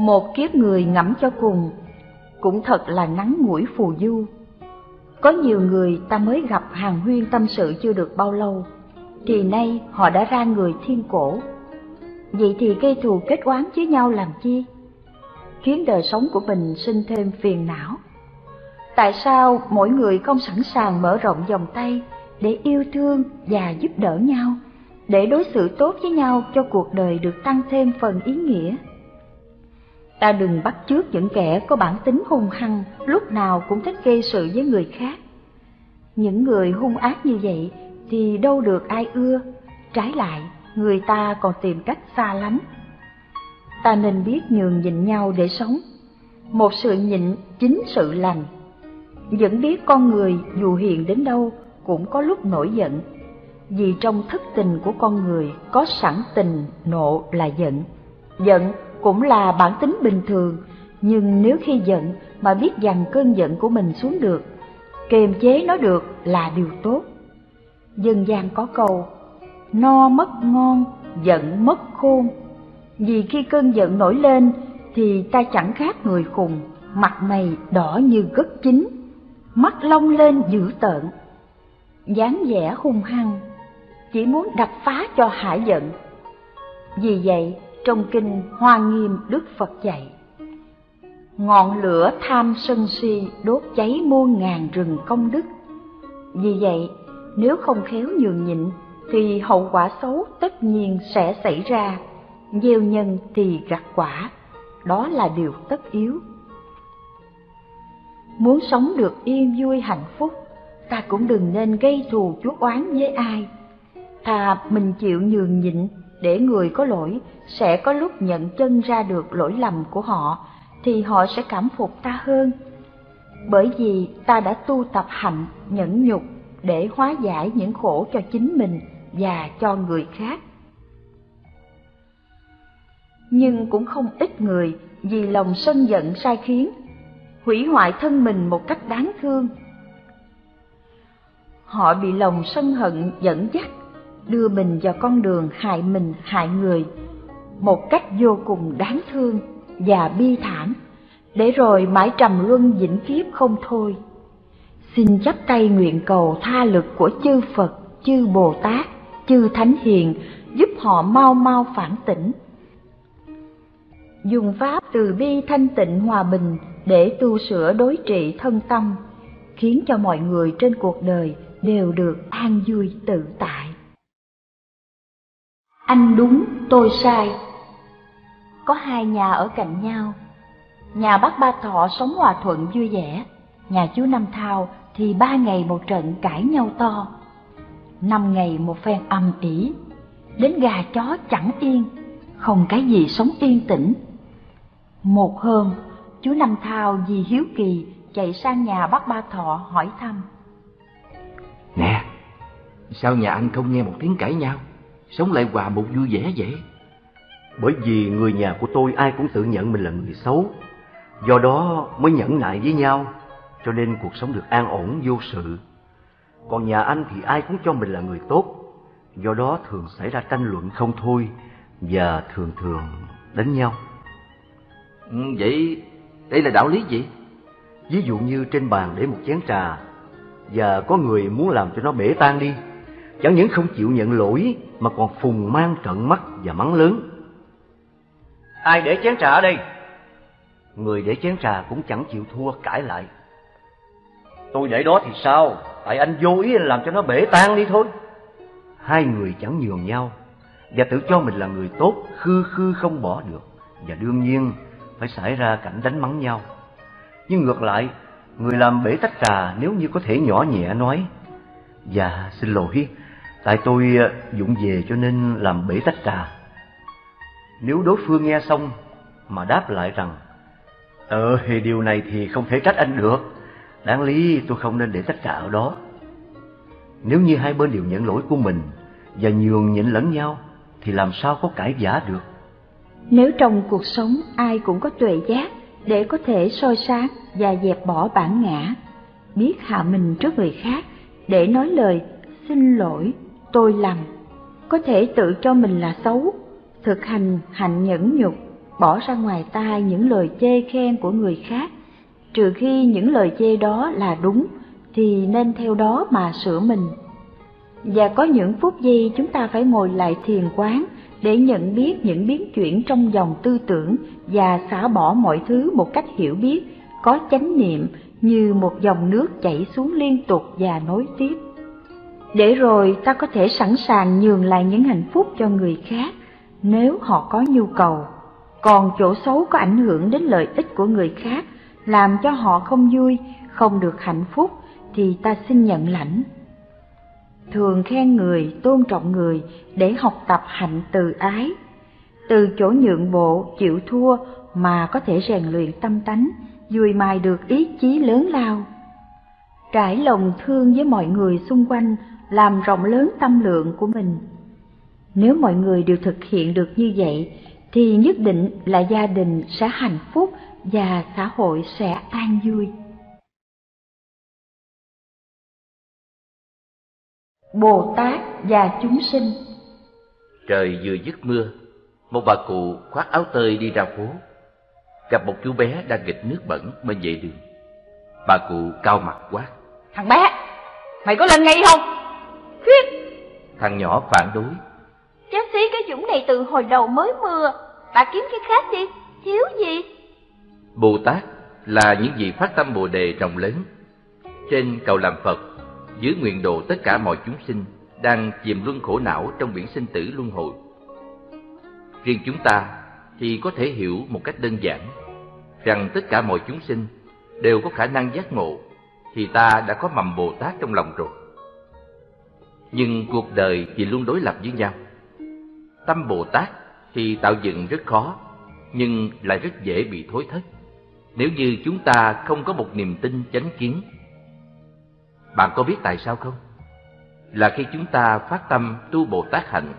Một kiếp người ngẫm cho cùng, cũng thật là ngắn ngủi phù du. Có nhiều người ta mới gặp hàng huyên tâm sự chưa được bao lâu, thì nay họ đã ra người thiên cổ. Vậy thì gây thù kết oán với nhau làm chi? Khiến đời sống của mình sinh thêm phiền não. Tại sao mỗi người không sẵn sàng mở rộng vòng tay để yêu thương và giúp đỡ nhau, để đối xử tốt với nhau cho cuộc đời được tăng thêm phần ý nghĩa? Ta đừng bắt chước những kẻ có bản tính hung hăng, lúc nào cũng thích gây sự với người khác. Những người hung ác như vậy thì đâu được ai ưa, trái lại người ta còn tìm cách xa lánh. Ta nên biết nhường nhịn nhau để sống. Một sự nhịn chính sự lành. Vẫn biết con người dù hiền đến đâu cũng có lúc nổi giận, vì trong thức tình của con người có sẵn tình nộ là giận. Giận cũng là bản tính bình thường, nhưng nếu khi giận mà biết dằn cơn giận của mình xuống được, kiềm chế nó được là điều tốt. Dân gian có câu, no mất ngon, giận mất khôn. Vì khi cơn giận nổi lên thì ta chẳng khác người khùng, mặt mày đỏ như gất chín, mắt long lên dữ tợn. dáng vẻ hung hăng, chỉ muốn đập phá cho hải giận. Vì vậy, trong kinh Hoa Nghiêm Đức Phật dạy, ngọn lửa tham sân si đốt cháy muôn ngàn rừng công đức. Vì vậy, nếu không khéo nhường nhịn thì hậu quả xấu tất nhiên sẽ xảy ra, gieo nhân thì gặt quả, đó là điều tất yếu. Muốn sống được yên vui hạnh phúc, ta cũng đừng nên gây thù chuốc oán với ai. Thà mình chịu nhường nhịn để người có lỗi sẽ có lúc nhận chân ra được lỗi lầm của họ thì họ sẽ cảm phục ta hơn. Bởi vì ta đã tu tập hạnh nhẫn nhục để hóa giải những khổ cho chính mình và cho người khác. Nhưng cũng không ít người vì lòng sân giận sai khiến, hủy hoại thân mình một cách đáng thương. Họ bị lòng sân hận dẫn dắt, đưa mình vào con đường hại mình hại người, một cách vô cùng đáng thương và bi thảm, để rồi mãi trầm luân vĩnh kiếp không thôi. Xin chắp tay nguyện cầu tha lực của chư Phật, chư Bồ Tát, chư Thánh Hiền giúp họ mau mau phản tỉnh. Dùng pháp từ bi thanh tịnh hòa bình để tu sửa đối trị thân tâm, khiến cho mọi người trên cuộc đời đều được an vui tự tại. Anh đúng, tôi sai. Có hai nhà ở cạnh nhau. Nhà bác Ba Thọ sống hòa thuận vui vẻ, nhà chú Năm Thao thì ba ngày một trận cãi nhau to, năm ngày một phen âm ỉ, đến gà chó chẳng yên, không cái gì sống yên tĩnh. Một hôm, chú Năm Thao vì hiếu kỳ chạy sang nhà bác Ba Thọ hỏi thăm. Nè, sao nhà anh không nghe một tiếng cãi nhau, sống lại hòa một vui vẻ vậy? Bởi vì người nhà của tôi ai cũng tự nhận mình là người xấu, do đó mới nhẫn nại với nhau cho nên cuộc sống được an ổn vô sự. Còn nhà anh thì ai cũng cho mình là người tốt, do đó thường xảy ra tranh luận không thôi và thường thường đánh nhau. Ừ, vậy đây là đạo lý gì? Ví dụ như trên bàn để một chén trà và có người muốn làm cho nó bể tan đi, chẳng những không chịu nhận lỗi mà còn phùng mang trận mắt và mắng lớn. Ai để chén trà ở đây? Người để chén trà cũng chẳng chịu thua cãi lại. Tôi để đó thì sao? Tại anh vô ý làm cho nó bể tan đi thôi. Hai người chẳng nhường nhau và tự cho mình là người tốt, khư khư không bỏ được. Và đương nhiên phải xảy ra cảnh đánh mắng nhau. Nhưng ngược lại, người làm bể tách trà nếu như có thể nhỏ nhẹ nói Dạ xin lỗi, tại tôi ờ, dụng về cho nên làm bể tách trà. Nếu đối phương nghe xong mà đáp lại rằng Ờ thì điều này thì không thể trách anh được. Đáng lý tôi không nên để tất cả ở đó. Nếu như hai bên đều nhận lỗi của mình Và nhường nhịn lẫn nhau, Thì làm sao có cãi giả được? Nếu trong cuộc sống ai cũng có tuệ giác Để có thể soi sáng và dẹp bỏ bản ngã, Biết hạ mình trước người khác Để nói lời xin lỗi tôi lầm Có thể tự cho mình là xấu Thực hành hạnh nhẫn nhục bỏ ra ngoài tai những lời chê khen của người khác, trừ khi những lời chê đó là đúng thì nên theo đó mà sửa mình. Và có những phút giây chúng ta phải ngồi lại thiền quán để nhận biết những biến chuyển trong dòng tư tưởng và xả bỏ mọi thứ một cách hiểu biết, có chánh niệm như một dòng nước chảy xuống liên tục và nối tiếp. Để rồi ta có thể sẵn sàng nhường lại những hạnh phúc cho người khác nếu họ có nhu cầu. Còn chỗ xấu có ảnh hưởng đến lợi ích của người khác, làm cho họ không vui, không được hạnh phúc, thì ta xin nhận lãnh. Thường khen người, tôn trọng người để học tập hạnh từ ái. Từ chỗ nhượng bộ, chịu thua mà có thể rèn luyện tâm tánh, dùi mài được ý chí lớn lao. Trải lòng thương với mọi người xung quanh, làm rộng lớn tâm lượng của mình. Nếu mọi người đều thực hiện được như vậy, thì nhất định là gia đình sẽ hạnh phúc và xã hội sẽ an vui. Bồ Tát và chúng sinh Trời vừa dứt mưa, một bà cụ khoác áo tơi đi ra phố, gặp một chú bé đang nghịch nước bẩn bên vệ đường. Bà cụ cao mặt quát. Thằng bé, mày có lên ngay không? Khiếp! Thằng nhỏ phản đối. Cháu xí cái dũng này từ hồi đầu mới mưa, bà kiếm cái khác đi, thiếu gì? Bồ Tát là những vị phát tâm Bồ đề rộng lớn. Trên cầu làm Phật, dưới nguyện độ tất cả mọi chúng sinh đang chìm luân khổ não trong biển sinh tử luân hồi. Riêng chúng ta thì có thể hiểu một cách đơn giản rằng tất cả mọi chúng sinh đều có khả năng giác ngộ thì ta đã có mầm Bồ Tát trong lòng rồi. Nhưng cuộc đời thì luôn đối lập với nhau. Tâm Bồ Tát thì tạo dựng rất khó, nhưng lại rất dễ bị thối thất. Nếu như chúng ta không có một niềm tin chánh kiến. Bạn có biết tại sao không? Là khi chúng ta phát tâm tu Bồ Tát hạnh,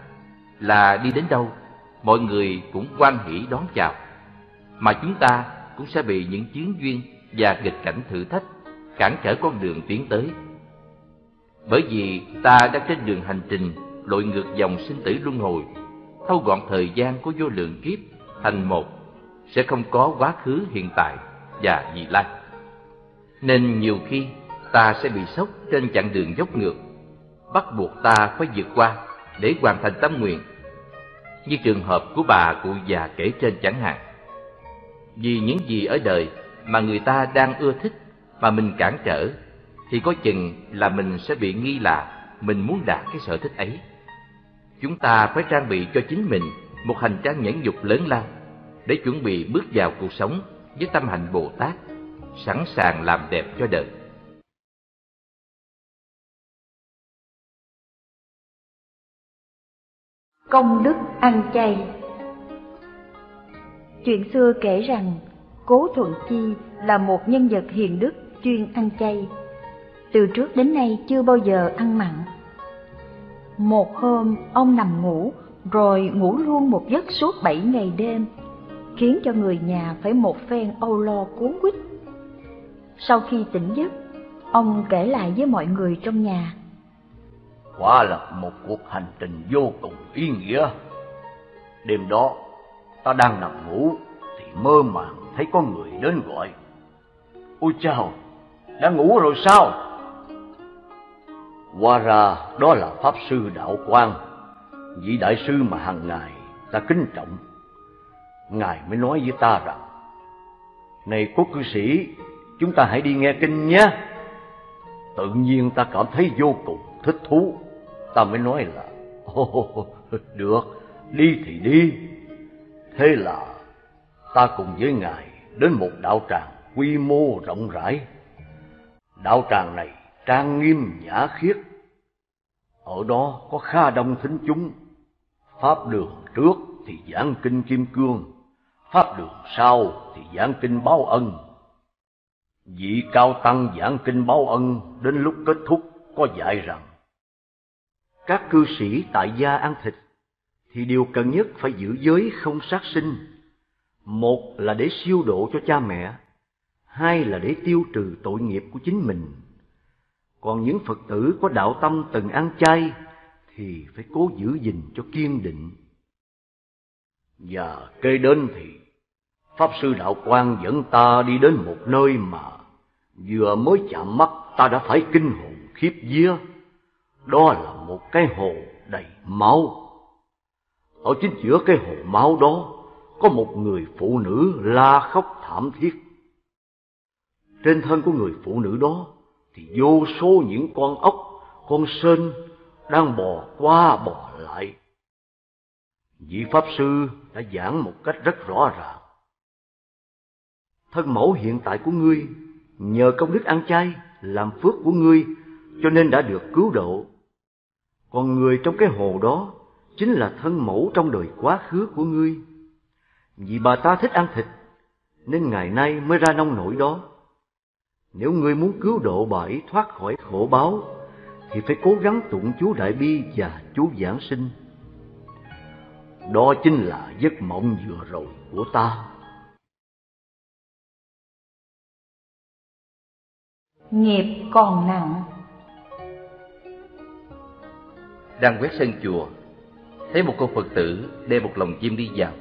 là đi đến đâu, mọi người cũng quan hỷ đón chào, mà chúng ta cũng sẽ bị những chiến duyên và nghịch cảnh thử thách cản trở con đường tiến tới. Bởi vì ta đang trên đường hành trình lội ngược dòng sinh tử luân hồi, thâu gọn thời gian của vô lượng kiếp thành một, sẽ không có quá khứ hiện tại và vị lai. Nên nhiều khi ta sẽ bị sốc trên chặng đường dốc ngược, bắt buộc ta phải vượt qua để hoàn thành tâm nguyện. Như trường hợp của bà cụ già kể trên chẳng hạn. Vì những gì ở đời mà người ta đang ưa thích mà mình cản trở thì có chừng là mình sẽ bị nghi là mình muốn đạt cái sở thích ấy. Chúng ta phải trang bị cho chính mình một hành trang nhẫn nhục lớn lao để chuẩn bị bước vào cuộc sống với tâm hạnh Bồ Tát, sẵn sàng làm đẹp cho đời. Công đức ăn chay Chuyện xưa kể rằng Cố Thuận Chi là một nhân vật hiền đức chuyên ăn chay. Từ trước đến nay chưa bao giờ ăn mặn. Một hôm ông nằm ngủ rồi ngủ luôn một giấc suốt bảy ngày đêm, khiến cho người nhà phải một phen âu lo cuốn quýt. Sau khi tỉnh giấc, ông kể lại với mọi người trong nhà. Quả là một cuộc hành trình vô cùng ý nghĩa. Đêm đó, ta đang nằm ngủ thì mơ màng thấy có người đến gọi. Ôi chào, đã ngủ rồi sao? Hóa ra đó là Pháp Sư Đạo Quang, vị đại sư mà hàng ngày ta kính trọng. Ngài mới nói với ta rằng, Này cố cư sĩ, chúng ta hãy đi nghe kinh nhé. Tự nhiên ta cảm thấy vô cùng thích thú. Ta mới nói là, Ồ, được, đi thì đi. Thế là ta cùng với Ngài đến một đạo tràng quy mô rộng rãi. Đạo tràng này trang nghiêm nhã khiết. Ở đó có kha đông thính chúng. Pháp đường trước thì giảng kinh kim cương, pháp đường sau thì giảng kinh báo ân. Vị cao tăng giảng kinh báo ân đến lúc kết thúc có dạy rằng các cư sĩ tại gia ăn thịt thì điều cần nhất phải giữ giới không sát sinh. Một là để siêu độ cho cha mẹ, hai là để tiêu trừ tội nghiệp của chính mình. Còn những Phật tử có đạo tâm từng ăn chay thì phải cố giữ gìn cho kiên định. Và kế đến thì Pháp sư đạo quang dẫn ta đi đến một nơi mà vừa mới chạm mắt ta đã phải kinh hồn khiếp vía. Đó là một cái hồ đầy máu. Ở chính giữa cái hồ máu đó có một người phụ nữ la khóc thảm thiết. Trên thân của người phụ nữ đó thì vô số những con ốc, con sên đang bò qua bò lại. Vị Pháp Sư đã giảng một cách rất rõ ràng. Thân mẫu hiện tại của ngươi nhờ công đức ăn chay làm phước của ngươi cho nên đã được cứu độ. Còn người trong cái hồ đó chính là thân mẫu trong đời quá khứ của ngươi. Vì bà ta thích ăn thịt, nên ngày nay mới ra nông nổi đó. Nếu ngươi muốn cứu độ bà ấy thoát khỏi khổ báo, thì phải cố gắng tụng chú Đại Bi và chú Giảng Sinh. Đó chính là giấc mộng vừa rồi của ta. Nghiệp còn nặng Đang quét sân chùa, thấy một cô Phật tử đeo một lồng chim đi vào.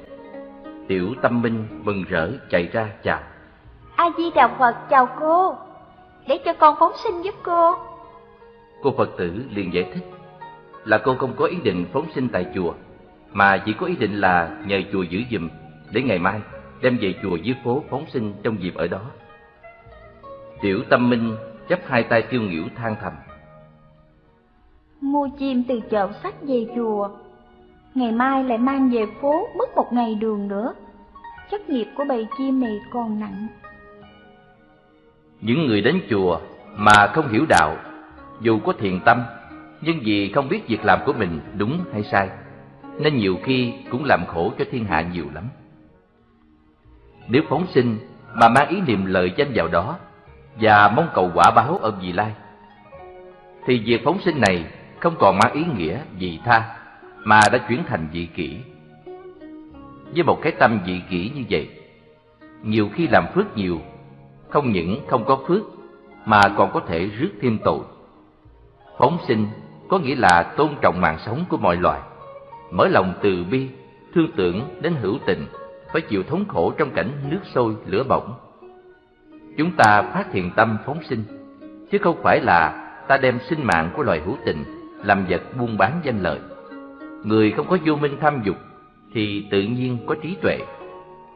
Tiểu Tâm Minh mừng rỡ chạy ra chào. A Di Đà Phật chào cô. Để cho con phóng sinh giúp cô. Cô Phật tử liền giải thích là cô không có ý định phóng sinh tại chùa, mà chỉ có ý định là nhờ chùa giữ giùm để ngày mai đem về chùa dưới phố phóng sinh trong dịp ở đó. Tiểu Tâm Minh chắp hai tay tiêu nghỉu than thầm. Mua chim từ chợ sách về chùa. Ngày mai lại mang về phố mất một ngày đường nữa. Chất nghiệp của bầy chim này còn nặng. Những người đến chùa mà không hiểu đạo, dù có thiện tâm, nhưng vì không biết việc làm của mình đúng hay sai, nên nhiều khi cũng làm khổ cho thiên hạ nhiều lắm. Nếu phóng sinh mà mang ý niệm lợi danh vào đó và mong cầu quả báo ở vị lai, thì việc phóng sinh này không còn mang ý nghĩa vị tha mà đã chuyển thành vị kỷ. Với một cái tâm vị kỷ như vậy, nhiều khi làm phước nhiều, không những không có phước mà còn có thể rước thêm tội. Phóng sinh có nghĩa là tôn trọng mạng sống của mọi loài, mở lòng từ bi, thương tưởng đến hữu tình, phải chịu thống khổ trong cảnh nước sôi lửa bỏng. Chúng ta phát hiện tâm phóng sinh, chứ không phải là ta đem sinh mạng của loài hữu tình làm vật buôn bán danh lợi. Người không có vô minh tham dục thì tự nhiên có trí tuệ,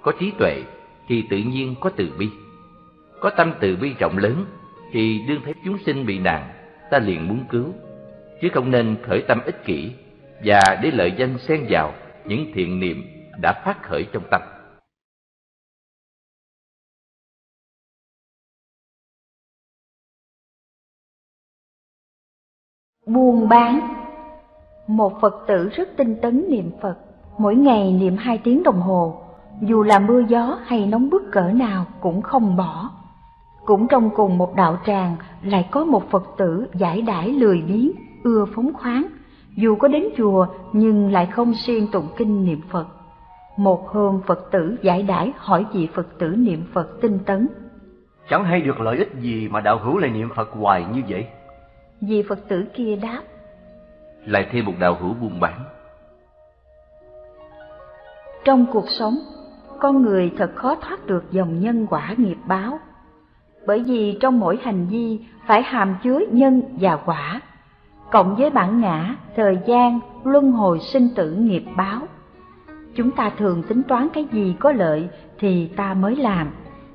có trí tuệ thì tự nhiên có từ bi. Có tâm từ bi rộng lớn thì đương thấy chúng sinh bị nạn, ta liền muốn cứu, chứ không nên khởi tâm ích kỷ và để lợi danh xen vào những thiện niệm đã phát khởi trong tâm. Buôn bán Một Phật tử rất tinh tấn niệm Phật, mỗi ngày niệm hai tiếng đồng hồ, dù là mưa gió hay nóng bức cỡ nào cũng không bỏ. Cũng trong cùng một đạo tràng lại có một Phật tử giải đãi lười biếng, ưa phóng khoáng, dù có đến chùa nhưng lại không siêng tụng kinh niệm Phật. Một hôm Phật tử giải đãi hỏi vị Phật tử niệm Phật tinh tấn. Chẳng hay được lợi ích gì mà đạo hữu lại niệm Phật hoài như vậy? Vị Phật tử kia đáp. Lại thêm một đạo hữu buôn bán. Trong cuộc sống, con người thật khó thoát được dòng nhân quả nghiệp báo. Bởi vì trong mỗi hành vi phải hàm chứa nhân và quả, cộng với bản ngã, thời gian, luân hồi sinh tử nghiệp báo. Chúng ta thường tính toán cái gì có lợi thì ta mới làm,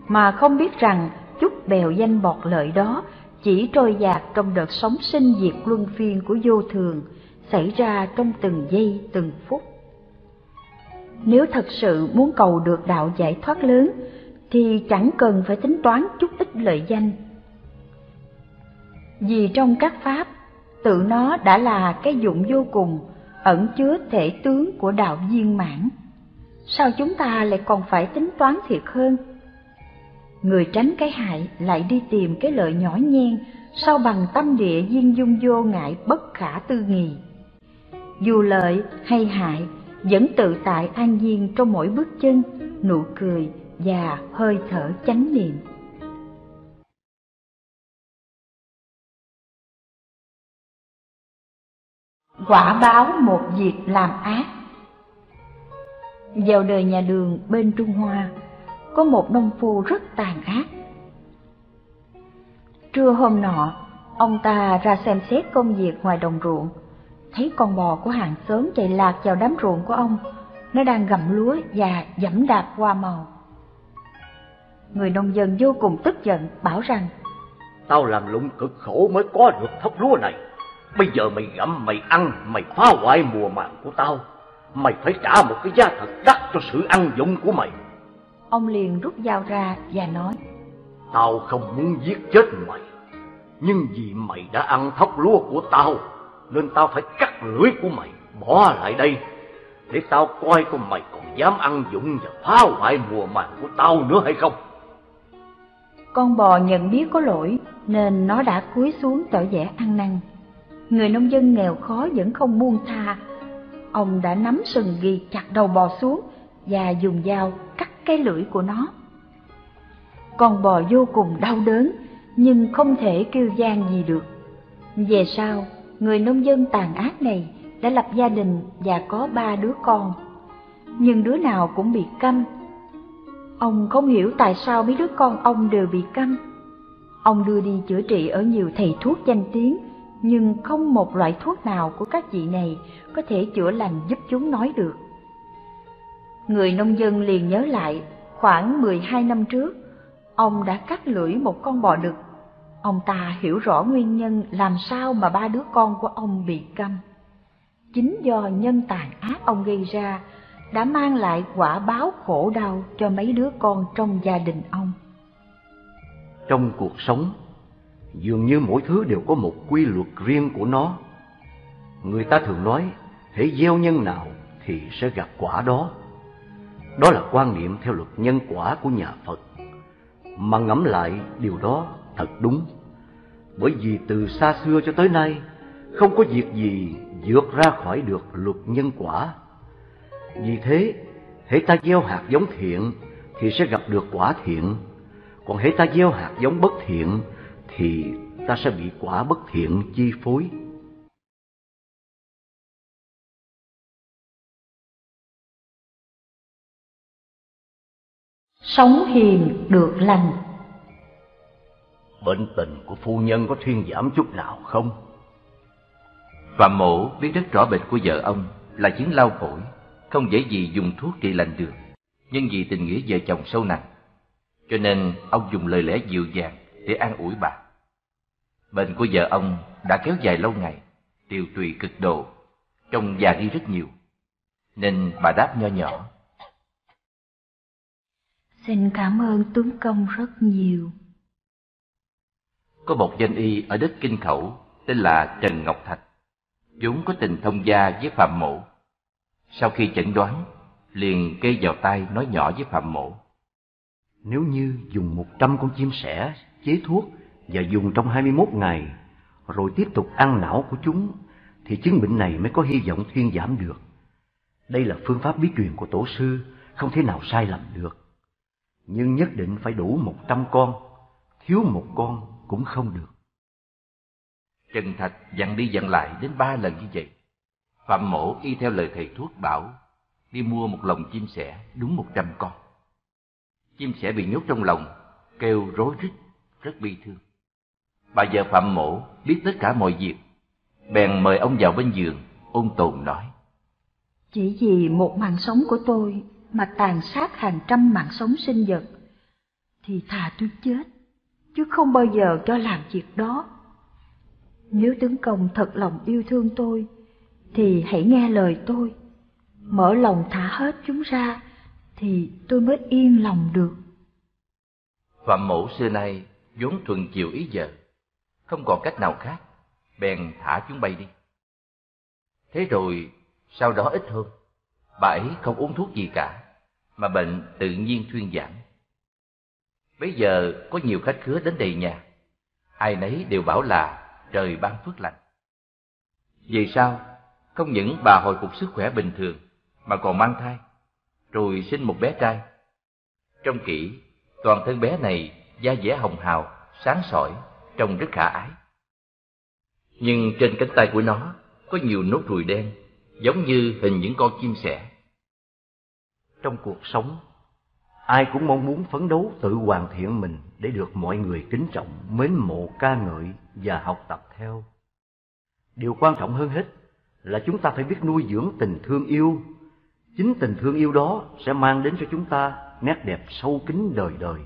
mà không biết rằng chút bèo danh bọt lợi đó chỉ trôi dạt trong đợt sống sinh diệt luân phiên của vô thường, xảy ra trong từng giây từng phút. Nếu thật sự muốn cầu được đạo giải thoát lớn, thì chẳng cần phải tính toán chút ít lợi danh. Vì trong các pháp, tự nó đã là cái dụng vô cùng, ẩn chứa thể tướng của đạo viên mãn. Sao chúng ta lại còn phải tính toán thiệt hơn? Người tránh cái hại lại đi tìm cái lợi nhỏ nhen, sao bằng tâm địa viên dung vô ngại bất khả tư nghì. Dù lợi hay hại, vẫn tự tại an nhiên trong mỗi bước chân, nụ cười và hơi thở chánh niệm. Quả báo một việc làm ác Vào đời nhà đường bên Trung Hoa, có một nông phu rất tàn ác. Trưa hôm nọ, ông ta ra xem xét công việc ngoài đồng ruộng, thấy con bò của hàng xóm chạy lạc vào đám ruộng của ông, nó đang gặm lúa và dẫm đạp hoa màu. Người nông dân vô cùng tức giận, bảo rằng Tao làm lụng cực khổ mới có được thóc lúa này. Bây giờ mày gặm, mày ăn, mày phá hoại mùa màng của tao. Mày phải trả một cái giá thật đắt cho sự ăn dụng của mày. Ông liền rút dao ra và nói Tao không muốn giết chết mày. Nhưng vì mày đã ăn thóc lúa của tao, nên tao phải cắt lưỡi của mày, bỏ lại đây. Để tao coi con mày còn dám ăn dụng và phá hoại mùa màng của tao nữa hay không. Con bò nhận biết có lỗi nên nó đã cúi xuống tỏ vẻ ăn năn. Người nông dân nghèo khó vẫn không buông tha. Ông đã nắm sừng ghi chặt đầu bò xuống và dùng dao cắt cái lưỡi của nó. Con bò vô cùng đau đớn nhưng không thể kêu gian gì được. Về sau, người nông dân tàn ác này đã lập gia đình và có ba đứa con. Nhưng đứa nào cũng bị câm Ông không hiểu tại sao mấy đứa con ông đều bị câm. Ông đưa đi chữa trị ở nhiều thầy thuốc danh tiếng, nhưng không một loại thuốc nào của các vị này có thể chữa lành giúp chúng nói được. Người nông dân liền nhớ lại, khoảng 12 năm trước, ông đã cắt lưỡi một con bò đực. Ông ta hiểu rõ nguyên nhân làm sao mà ba đứa con của ông bị câm. Chính do nhân tàn ác ông gây ra đã mang lại quả báo khổ đau cho mấy đứa con trong gia đình ông. Trong cuộc sống, dường như mỗi thứ đều có một quy luật riêng của nó. Người ta thường nói, thể gieo nhân nào thì sẽ gặp quả đó. Đó là quan niệm theo luật nhân quả của nhà Phật. Mà ngẫm lại điều đó thật đúng. Bởi vì từ xa xưa cho tới nay, không có việc gì vượt ra khỏi được luật nhân quả vì thế, hễ ta gieo hạt giống thiện thì sẽ gặp được quả thiện, còn hễ ta gieo hạt giống bất thiện thì ta sẽ bị quả bất thiện chi phối. Sống hiền được lành Bệnh tình của phu nhân có thuyên giảm chút nào không? Phạm mổ biết rất rõ bệnh của vợ ông là chứng lao phổi không dễ gì dùng thuốc trị lành được, nhưng vì tình nghĩa vợ chồng sâu nặng, cho nên ông dùng lời lẽ dịu dàng để an ủi bà. Bệnh của vợ ông đã kéo dài lâu ngày, tiều tùy cực độ, trông già đi rất nhiều, nên bà đáp nho nhỏ. Xin cảm ơn tướng công rất nhiều. Có một danh y ở đất Kinh Khẩu tên là Trần Ngọc Thạch, vốn có tình thông gia với Phạm Mộ sau khi chẩn đoán, liền kê vào tay nói nhỏ với Phạm Mộ. Nếu như dùng một trăm con chim sẻ chế thuốc và dùng trong hai mươi 21 ngày, rồi tiếp tục ăn não của chúng, thì chứng bệnh này mới có hy vọng thuyên giảm được. Đây là phương pháp bí truyền của tổ sư, không thể nào sai lầm được. Nhưng nhất định phải đủ một trăm con, thiếu một con cũng không được. Trần Thạch dặn đi dặn lại đến ba lần như vậy. Phạm mổ y theo lời thầy thuốc bảo, đi mua một lồng chim sẻ đúng một trăm con. Chim sẻ bị nhốt trong lồng kêu rối rít, rất bi thương. Bà vợ Phạm mổ biết tất cả mọi việc, bèn mời ông vào bên giường, ôn tồn nói. Chỉ vì một mạng sống của tôi mà tàn sát hàng trăm mạng sống sinh vật, thì thà tôi chết, chứ không bao giờ cho làm việc đó. Nếu tướng công thật lòng yêu thương tôi, thì hãy nghe lời tôi. Mở lòng thả hết chúng ra, thì tôi mới yên lòng được. Phạm mẫu xưa nay vốn thuần chiều ý vợ, không còn cách nào khác, bèn thả chúng bay đi. Thế rồi, sau đó ít hơn, bà ấy không uống thuốc gì cả, mà bệnh tự nhiên thuyên giảm. Bây giờ có nhiều khách khứa đến đầy nhà, ai nấy đều bảo là trời ban phước lành. Vì sao không những bà hồi phục sức khỏe bình thường, mà còn mang thai, rồi sinh một bé trai. Trong kỹ, toàn thân bé này da dẻ hồng hào, sáng sỏi, trông rất khả ái. Nhưng trên cánh tay của nó có nhiều nốt ruồi đen, giống như hình những con chim sẻ. Trong cuộc sống, Ai cũng mong muốn phấn đấu tự hoàn thiện mình để được mọi người kính trọng, mến mộ, ca ngợi và học tập theo. Điều quan trọng hơn hết là chúng ta phải biết nuôi dưỡng tình thương yêu. Chính tình thương yêu đó sẽ mang đến cho chúng ta nét đẹp sâu kín đời đời.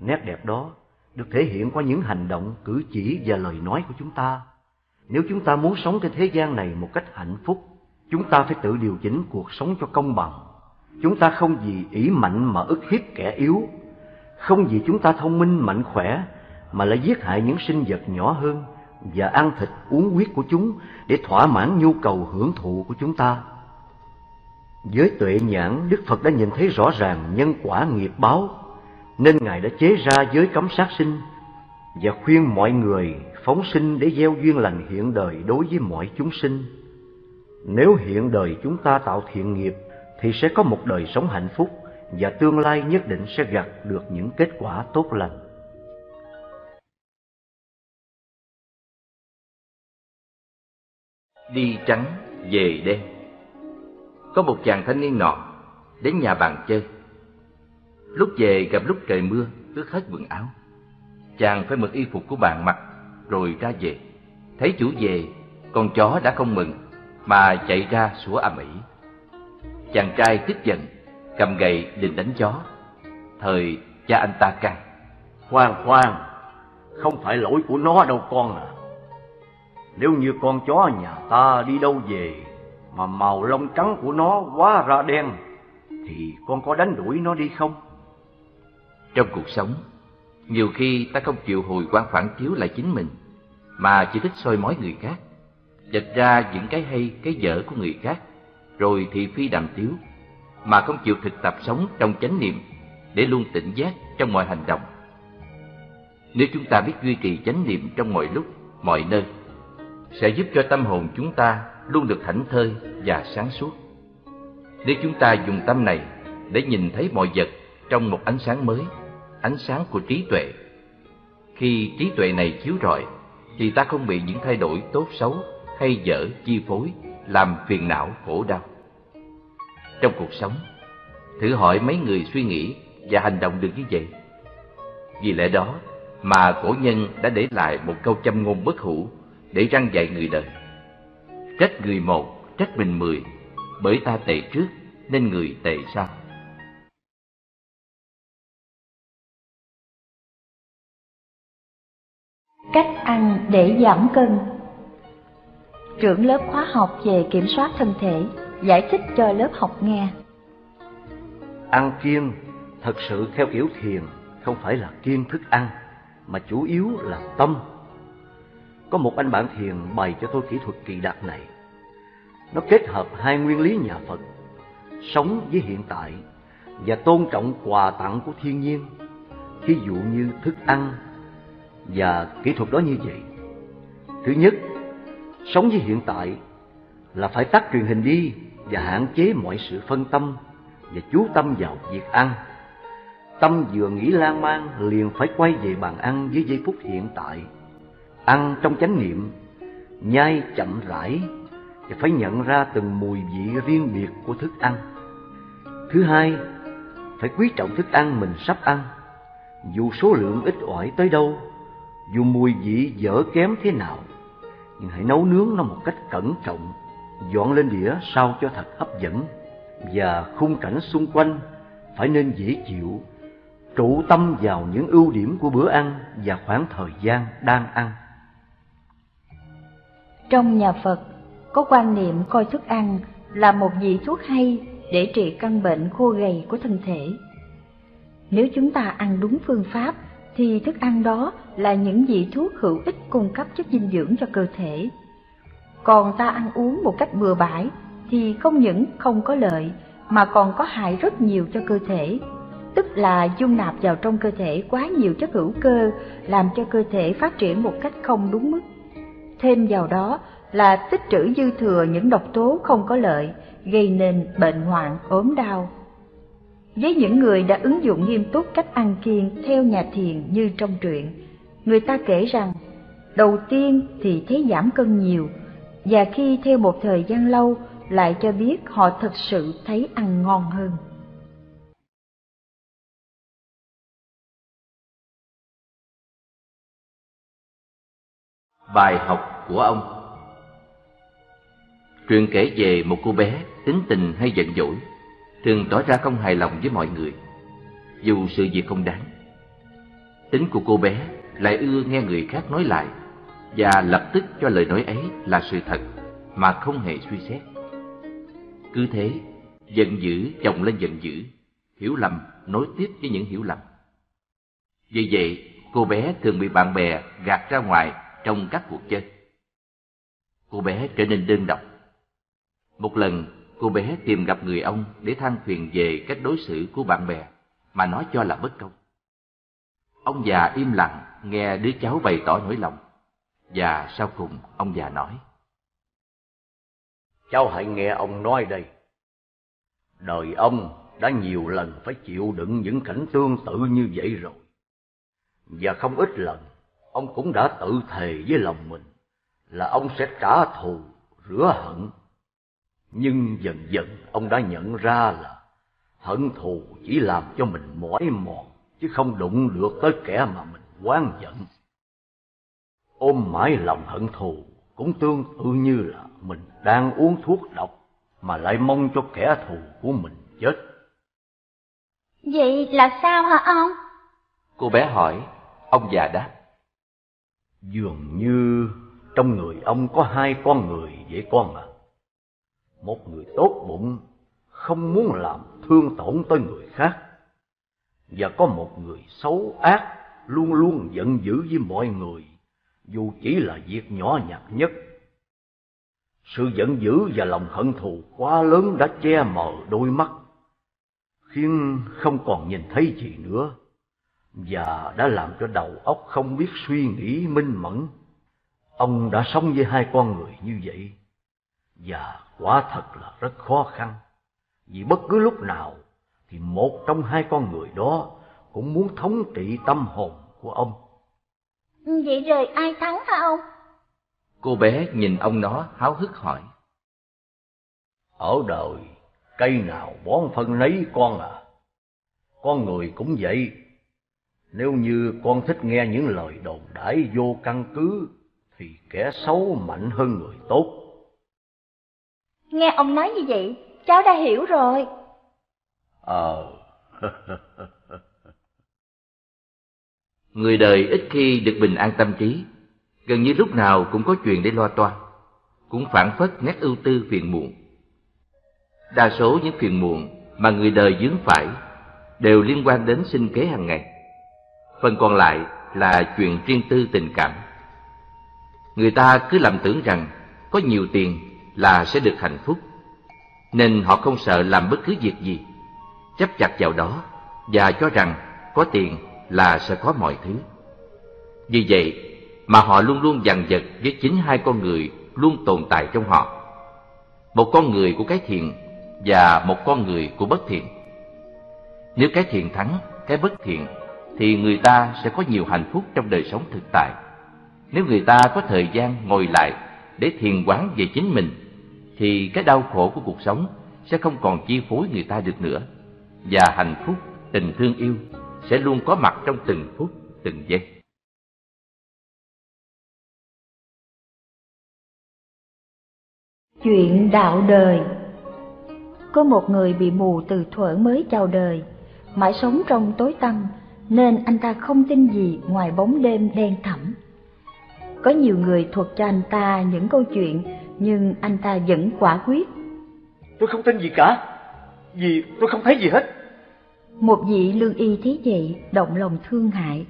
Nét đẹp đó được thể hiện qua những hành động, cử chỉ và lời nói của chúng ta. Nếu chúng ta muốn sống trên thế gian này một cách hạnh phúc, chúng ta phải tự điều chỉnh cuộc sống cho công bằng. Chúng ta không vì ý mạnh mà ức hiếp kẻ yếu, không vì chúng ta thông minh mạnh khỏe mà lại giết hại những sinh vật nhỏ hơn và ăn thịt uống huyết của chúng để thỏa mãn nhu cầu hưởng thụ của chúng ta. Với tuệ nhãn, Đức Phật đã nhìn thấy rõ ràng nhân quả nghiệp báo, nên Ngài đã chế ra giới cấm sát sinh và khuyên mọi người phóng sinh để gieo duyên lành hiện đời đối với mọi chúng sinh. Nếu hiện đời chúng ta tạo thiện nghiệp thì sẽ có một đời sống hạnh phúc và tương lai nhất định sẽ gặt được những kết quả tốt lành. Đi trắng về đen Có một chàng thanh niên nọ đến nhà bạn chơi. Lúc về gặp lúc trời mưa, ướt hết quần áo. Chàng phải mượn y phục của bạn mặc rồi ra về. Thấy chủ về, con chó đã không mừng mà chạy ra sủa ầm ĩ. Chàng trai tức giận, cầm gậy định đánh chó. Thời cha anh ta can. Khoan khoan, không phải lỗi của nó đâu con à. Nếu như con chó nhà ta đi đâu về mà màu lông trắng của nó quá ra đen, thì con có đánh đuổi nó đi không? Trong cuộc sống, nhiều khi ta không chịu hồi quan phản chiếu lại chính mình, mà chỉ thích soi mói người khác, Dạch ra những cái hay, cái dở của người khác, rồi thì phi đàm tiếu, mà không chịu thực tập sống trong chánh niệm để luôn tỉnh giác trong mọi hành động. Nếu chúng ta biết duy trì chánh niệm trong mọi lúc, mọi nơi, sẽ giúp cho tâm hồn chúng ta luôn được thảnh thơi và sáng suốt. Nếu chúng ta dùng tâm này để nhìn thấy mọi vật trong một ánh sáng mới, ánh sáng của trí tuệ, khi trí tuệ này chiếu rọi, thì ta không bị những thay đổi tốt xấu hay dở chi phối, làm phiền não khổ đau. Trong cuộc sống, thử hỏi mấy người suy nghĩ và hành động được như vậy. Vì lẽ đó mà cổ nhân đã để lại một câu châm ngôn bất hủ để răng dạy người đời. Trách người một, trách mình mười, bởi ta tệ trước nên người tệ sau. Cách ăn để giảm cân Trưởng lớp khóa học về kiểm soát thân thể giải thích cho lớp học nghe. Ăn kiêng thật sự theo kiểu thiền không phải là kiêng thức ăn mà chủ yếu là tâm. Có một anh bạn thiền bày cho tôi kỹ thuật kỳ đặc này. Nó kết hợp hai nguyên lý nhà Phật, sống với hiện tại và tôn trọng quà tặng của thiên nhiên, ví dụ như thức ăn và kỹ thuật đó như vậy. Thứ nhất, sống với hiện tại là phải tắt truyền hình đi và hạn chế mọi sự phân tâm và chú tâm vào việc ăn. Tâm vừa nghĩ lan man liền phải quay về bàn ăn với giây phút hiện tại. Ăn trong chánh niệm, nhai chậm rãi và phải nhận ra từng mùi vị riêng biệt của thức ăn. Thứ hai, phải quý trọng thức ăn mình sắp ăn, dù số lượng ít ỏi tới đâu, dù mùi vị dở kém thế nào, nhưng hãy nấu nướng nó một cách cẩn trọng dọn lên đĩa sao cho thật hấp dẫn. Và khung cảnh xung quanh phải nên dễ chịu trụ tâm vào những ưu điểm của bữa ăn và khoảng thời gian đang ăn trong nhà phật, có quan niệm coi thức ăn là một vị thuốc hay để trị căn bệnh khô gầy của thân thể. Nếu chúng ta ăn đúng phương pháp, thì thức ăn đó là những vị thuốc hữu ích cung cấp chất dinh dưỡng cho cơ thể. Còn ta ăn uống một cách bừa bãi, thì không những không có lợi, mà còn có hại rất nhiều cho cơ thể. Tức là dung nạp vào trong cơ thể quá nhiều chất hữu cơ, làm cho cơ thể phát triển một cách không đúng mức thêm vào đó là tích trữ dư thừa những độc tố không có lợi, gây nên bệnh hoạn ốm đau. Với những người đã ứng dụng nghiêm túc cách ăn kiêng theo nhà thiền như trong truyện, người ta kể rằng, đầu tiên thì thấy giảm cân nhiều, và khi theo một thời gian lâu lại cho biết họ thật sự thấy ăn ngon hơn. Bài học của ông Truyền kể về một cô bé tính tình hay giận dỗi, thường tỏ ra không hài lòng với mọi người, dù sự việc không đáng. Tính của cô bé lại ưa nghe người khác nói lại và lập tức cho lời nói ấy là sự thật mà không hề suy xét. Cứ thế, giận dữ chồng lên giận dữ, hiểu lầm nối tiếp với những hiểu lầm. Vì vậy, cô bé thường bị bạn bè gạt ra ngoài trong các cuộc chơi. Cô bé trở nên đơn độc. Một lần, cô bé tìm gặp người ông để than phiền về cách đối xử của bạn bè mà nó cho là bất công. Ông già im lặng nghe đứa cháu bày tỏ nỗi lòng. Và sau cùng ông già nói. Cháu hãy nghe ông nói đây. Đời ông đã nhiều lần phải chịu đựng những cảnh tương tự như vậy rồi. Và không ít lần, ông cũng đã tự thề với lòng mình là ông sẽ trả thù, rửa hận. Nhưng dần dần ông đã nhận ra là hận thù chỉ làm cho mình mỏi mòn, chứ không đụng được tới kẻ mà mình oán giận. Ôm mãi lòng hận thù cũng tương tự như là mình đang uống thuốc độc mà lại mong cho kẻ thù của mình chết. Vậy là sao hả ông? Cô bé hỏi, ông già đáp. Dường như trong người ông có hai con người vậy con à. Một người tốt bụng, không muốn làm thương tổn tới người khác. Và có một người xấu ác, luôn luôn giận dữ với mọi người, dù chỉ là việc nhỏ nhặt nhất. Sự giận dữ và lòng hận thù quá lớn đã che mờ đôi mắt, khiến không còn nhìn thấy gì nữa, và đã làm cho đầu óc không biết suy nghĩ minh mẫn. Ông đã sống với hai con người như vậy, và quả thật là rất khó khăn, vì bất cứ lúc nào thì một trong hai con người đó cũng muốn thống trị tâm hồn của ông. Vậy rồi ai thắng hả ông? Cô bé nhìn ông nó háo hức hỏi. Ở đời, cây nào bón phân nấy con à. Con người cũng vậy. Nếu như con thích nghe những lời đồn đãi vô căn cứ, thì kẻ xấu mạnh hơn người tốt. Nghe ông nói như vậy, cháu đã hiểu rồi. Ờ. Người đời ít khi được bình an tâm trí, gần như lúc nào cũng có chuyện để lo toan, cũng phản phất nét ưu tư phiền muộn. Đa số những phiền muộn mà người đời dướng phải đều liên quan đến sinh kế hàng ngày. Phần còn lại là chuyện riêng tư tình cảm. Người ta cứ lầm tưởng rằng có nhiều tiền là sẽ được hạnh phúc, nên họ không sợ làm bất cứ việc gì, chấp chặt vào đó và cho rằng có tiền là sẽ có mọi thứ. Vì vậy mà họ luôn luôn dằn vặt với chính hai con người luôn tồn tại trong họ. Một con người của cái thiện và một con người của bất thiện. Nếu cái thiện thắng cái bất thiện thì người ta sẽ có nhiều hạnh phúc trong đời sống thực tại. Nếu người ta có thời gian ngồi lại để thiền quán về chính mình thì cái đau khổ của cuộc sống sẽ không còn chi phối người ta được nữa và hạnh phúc, tình thương yêu sẽ luôn có mặt trong từng phút, từng giây. Chuyện đạo đời Có một người bị mù từ thuở mới chào đời, mãi sống trong tối tăm, nên anh ta không tin gì ngoài bóng đêm đen thẳm. Có nhiều người thuật cho anh ta những câu chuyện, nhưng anh ta vẫn quả quyết. Tôi không tin gì cả, vì tôi không thấy gì hết. Một vị lương y thấy vậy, động lòng thương hại,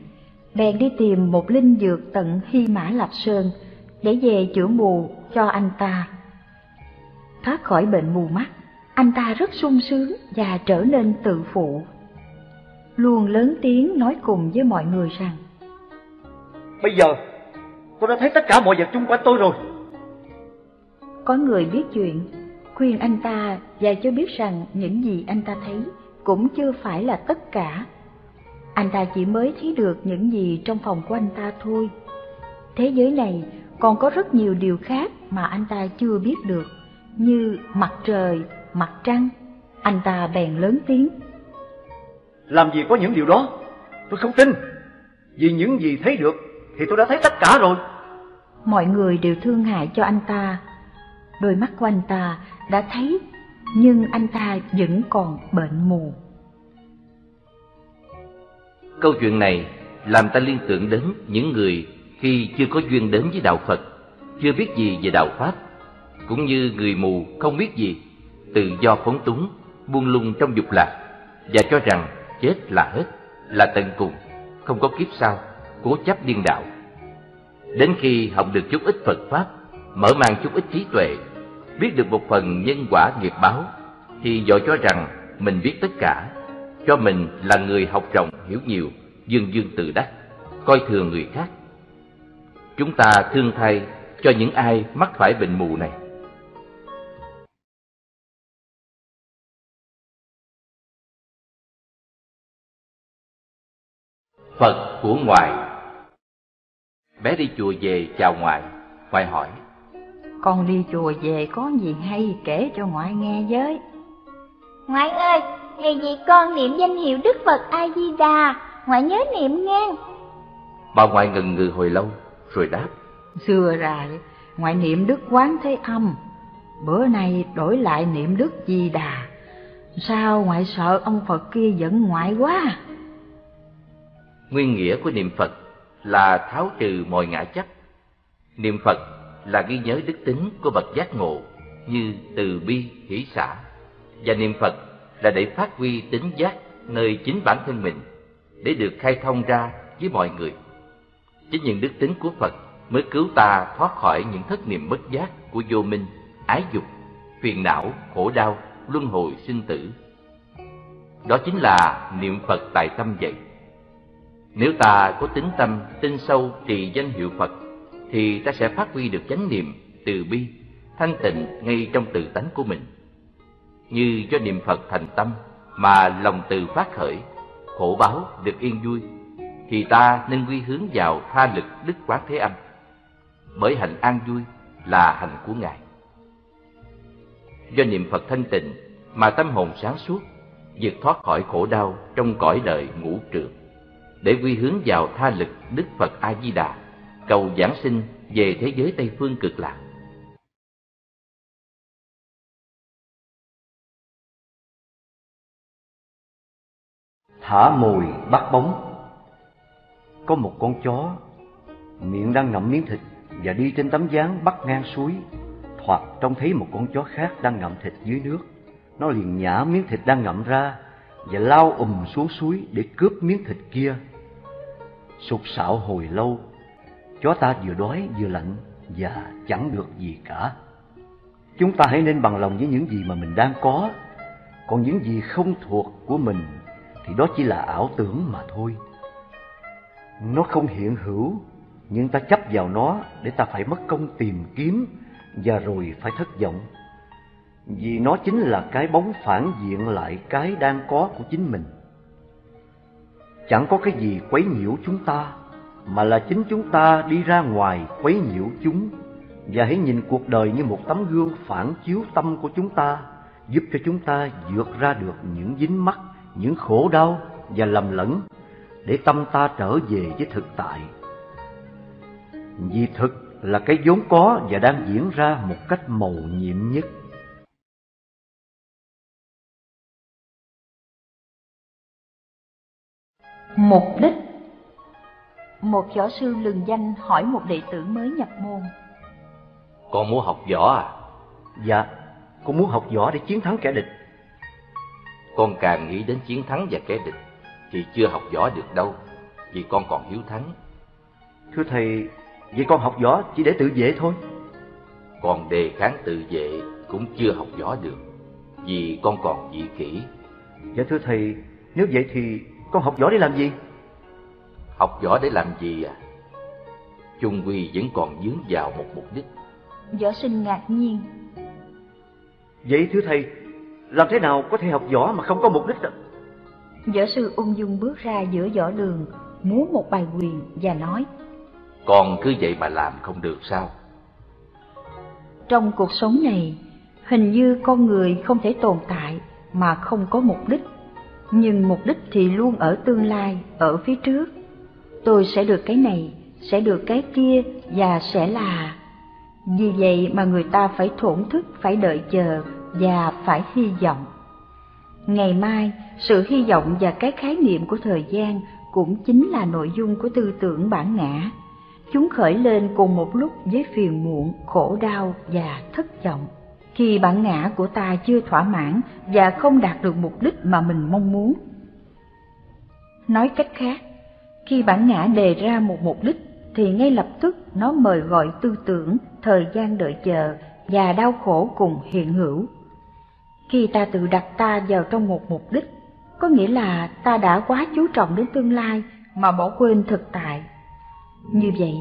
bèn đi tìm một linh dược tận Hy Mã Lạp Sơn để về chữa mù cho anh ta. Thoát khỏi bệnh mù mắt, anh ta rất sung sướng và trở nên tự phụ. Luôn lớn tiếng nói cùng với mọi người rằng Bây giờ, tôi đã thấy tất cả mọi vật chung quanh tôi rồi. Có người biết chuyện, khuyên anh ta và cho biết rằng những gì anh ta thấy cũng chưa phải là tất cả. Anh ta chỉ mới thấy được những gì trong phòng của anh ta thôi. Thế giới này còn có rất nhiều điều khác mà anh ta chưa biết được, như mặt trời, mặt trăng. Anh ta bèn lớn tiếng. Làm gì có những điều đó? Tôi không tin. Vì những gì thấy được thì tôi đã thấy tất cả rồi. Mọi người đều thương hại cho anh ta. Đôi mắt của anh ta đã thấy, nhưng anh ta vẫn còn bệnh mù. Câu chuyện này làm ta liên tưởng đến những người khi chưa có duyên đến với đạo Phật, chưa biết gì về đạo Pháp, cũng như người mù không biết gì, tự do phóng túng, buông lung trong dục lạc và cho rằng chết là hết, là tận cùng, không có kiếp sau, cố chấp điên đạo. Đến khi học được chút ít Phật Pháp, mở mang chút ít trí tuệ, biết được một phần nhân quả nghiệp báo, thì dội cho rằng mình biết tất cả, cho mình là người học rộng hiểu nhiều, dương dương tự đắc, coi thường người khác. Chúng ta thương thay cho những ai mắc phải bệnh mù này. Phật của ngoại Bé đi chùa về chào ngoại, ngoại hỏi. Con đi chùa về có gì hay kể cho ngoại nghe với. Ngoại ơi, ngày gì con niệm danh hiệu Đức Phật A-di-đà, ngoại nhớ niệm nghe. Bà ngoại ngừng ngừ hồi lâu, rồi đáp. Xưa ra, ngoại niệm Đức Quán Thế Âm. Bữa nay đổi lại niệm Đức Di Đà Sao ngoại sợ ông Phật kia giận ngoại quá Nguyên nghĩa của niệm Phật là tháo trừ mọi ngã chấp. Niệm Phật là ghi nhớ đức tính của bậc giác ngộ như từ bi, hỷ xã. Và niệm Phật là để phát huy tính giác nơi chính bản thân mình, để được khai thông ra với mọi người. Chính những đức tính của Phật mới cứu ta thoát khỏi những thất niệm bất giác của vô minh, ái dục, phiền não, khổ đau, luân hồi sinh tử. Đó chính là niệm Phật tại tâm vậy. Nếu ta có tính tâm, tin sâu trì danh hiệu Phật, thì ta sẽ phát huy được chánh niệm, từ bi, thanh tịnh ngay trong tự tánh của mình. Như do niệm Phật thành tâm mà lòng từ phát khởi, khổ báo được yên vui, thì ta nên quy hướng vào tha lực đức quán thế âm. Bởi hạnh an vui là hạnh của Ngài. Do niệm Phật thanh tịnh mà tâm hồn sáng suốt, vượt thoát khỏi khổ đau trong cõi đời ngũ trượt để quy hướng vào tha lực Đức Phật A Di Đà, cầu giảng sinh về thế giới Tây phương cực lạc. Thả mồi bắt bóng. Có một con chó Miệng đang ngậm miếng thịt Và đi trên tấm gián bắt ngang suối Thoạt trông thấy một con chó khác đang ngậm thịt dưới nước. Nó liền nhả miếng thịt đang ngậm ra Và lao ùm xuống suối để cướp miếng thịt kia sụt sạo hồi lâu. Chó ta vừa đói vừa lạnh và chẳng được gì cả. Chúng ta hãy nên bằng lòng với những gì mà mình đang có. Còn những gì không thuộc của mình thì đó chỉ là ảo tưởng mà thôi. Nó không hiện hữu, nhưng ta chấp vào nó để ta phải mất công tìm kiếm và rồi phải thất vọng. Vì nó chính là cái bóng phản diện lại cái đang có của chính mình. Chẳng có cái gì quấy nhiễu chúng ta, mà là chính chúng ta đi ra ngoài quấy nhiễu chúng. Và hãy nhìn cuộc đời như một tấm gương phản chiếu tâm của chúng ta, giúp cho chúng ta vượt ra được những dính mắc, những khổ đau và lầm lẫn, để tâm ta trở về với thực tại. Vì thực là cái vốn có và đang diễn ra một cách màu nhiệm nhất. Mục đích. Một võ sư lừng danh hỏi một đệ tử mới nhập môn. Con muốn học võ à? Dạ, con muốn học võ để chiến thắng kẻ địch. Con càng nghĩ đến chiến thắng và kẻ địch Thì chưa học võ được đâu Vì con còn hiếu thắng. Thưa thầy, vậy con học võ chỉ để tự vệ thôi. Còn đề kháng tự vệ cũng chưa học võ được Vì con còn dị kỷ. Dạ thưa thầy, nếu vậy thì con học võ để làm gì? Học võ để làm gì à? Trung Quy vẫn còn dướng vào một mục đích. Võ sinh ngạc nhiên. Vậy thưa thầy, làm thế nào có thể học võ mà không có mục đích ạ? Võ sư ung dung bước ra giữa võ đường, múa một bài quyền và nói. Con cứ vậy mà làm không được sao? Trong cuộc sống này, hình như con người không thể tồn tại mà không có mục đích nhưng mục đích thì luôn ở tương lai, ở phía trước. Tôi sẽ được cái này, sẽ được cái kia và sẽ là. Vì vậy mà người ta phải thổn thức phải đợi chờ và phải hy vọng. Ngày mai sự hy vọng và cái khái niệm của thời gian cũng chính là nội dung của tư tưởng bản ngã. Chúng khởi lên cùng một lúc với phiền muộn khổ đau và thất vọng khi bản ngã của ta chưa thỏa mãn và không đạt được mục đích mà mình mong muốn. Nói cách khác, khi bản ngã đề ra một mục đích thì ngay lập tức nó mời gọi tư tưởng, thời gian đợi chờ và đau khổ cùng hiện hữu. Khi ta tự đặt ta vào trong một mục đích, có nghĩa là ta đã quá chú trọng đến tương lai mà bỏ quên thực tại. Như vậy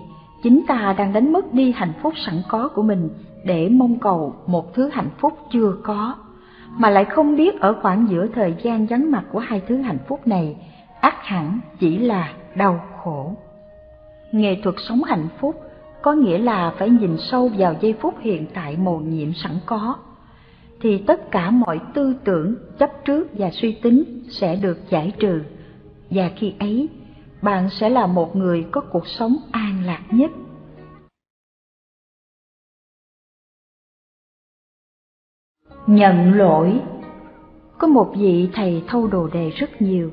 chính ta đang đánh mất đi hạnh phúc sẵn có của mình để mong cầu một thứ hạnh phúc chưa có, mà lại không biết ở khoảng giữa thời gian vắng mặt của hai thứ hạnh phúc này ắt hẳn chỉ là đau khổ. Nghệ thuật sống hạnh phúc có nghĩa là phải nhìn sâu vào giây phút hiện tại mầu nhiệm sẵn có, thì tất cả mọi tư tưởng, chấp trước và suy tính sẽ được giải trừ, và khi ấy bạn sẽ là một người có cuộc sống an lạc nhất. Nhận lỗi. Có một vị thầy thâu đồ đề rất nhiều,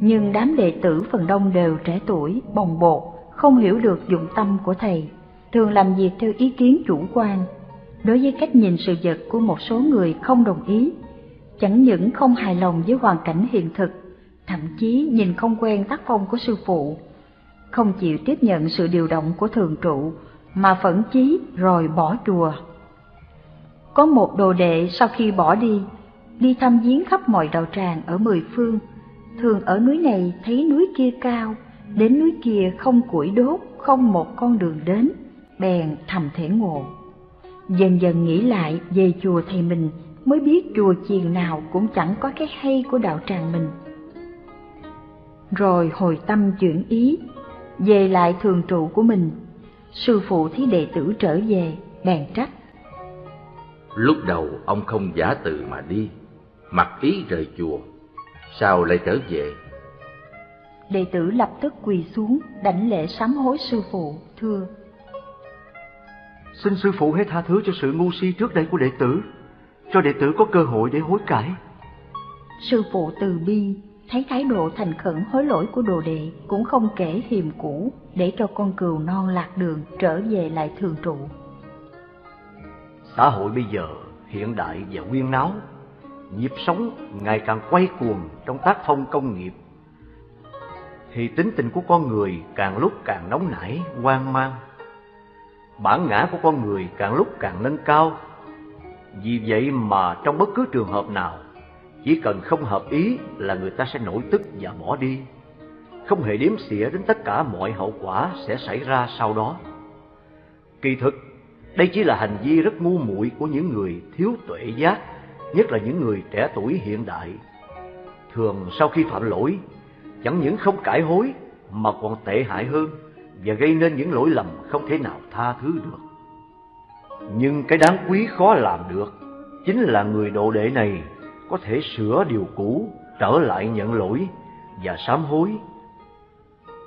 nhưng đám đệ tử phần đông đều trẻ tuổi, bồng bột, không hiểu được dụng tâm của thầy, thường làm việc theo ý kiến chủ quan. Đối với cách nhìn sự vật của một số người không đồng ý, chẳng những không hài lòng với hoàn cảnh hiện thực thậm chí nhìn không quen tác phong của sư phụ. Không chịu tiếp nhận sự điều động của thường trụ, mà phẫn chí rồi bỏ chùa. Có một đồ đệ sau khi bỏ đi đi thăm viếng khắp mọi đạo tràng ở mười phương. Thường ở núi này thấy núi kia cao, đến núi kia không củi đốt, không một con đường đến, bèn thầm thể ngộ. Dần dần nghĩ lại về chùa thầy mình, mới biết chùa chiền nào cũng chẳng có cái hay của đạo tràng mình rồi hồi tâm chuyển ý về lại thường trụ của mình. Sư phụ thấy đệ tử trở về bèn trách. Lúc đầu ông không giả từ mà đi mặc ý rời chùa sao lại trở về. Đệ tử lập tức quỳ xuống đảnh lễ sám hối sư phụ thưa. Xin sư phụ hãy tha thứ cho sự ngu si trước đây của đệ tử cho đệ tử có cơ hội để hối cải. Sư phụ từ bi thấy thái độ thành khẩn hối lỗi của đồ đệ cũng không kể hiềm cũ để cho con cừu non lạc đường trở về lại thường trụ. Xã hội bây giờ hiện đại và quyên náo, nhịp sống ngày càng quay cuồng trong tác phong công nghiệp. Thì tính tình của con người càng lúc càng nóng nảy, hoang mang. Bản ngã của con người càng lúc càng nâng cao. Vì vậy mà trong bất cứ trường hợp nào chỉ cần không hợp ý là người ta sẽ nổi tức và bỏ đi. Không hề đếm xỉa đến tất cả mọi hậu quả sẽ xảy ra sau đó. Kỳ thực, đây chỉ là hành vi rất ngu muội của những người thiếu tuệ giác, nhất là những người trẻ tuổi hiện đại. Thường sau khi phạm lỗi, chẳng những không cải hối mà còn tệ hại hơn và gây nên những lỗi lầm không thể nào tha thứ được. Nhưng cái đáng quý khó làm được chính là người độ đệ này có thể sửa điều cũ, trở lại nhận lỗi và sám hối.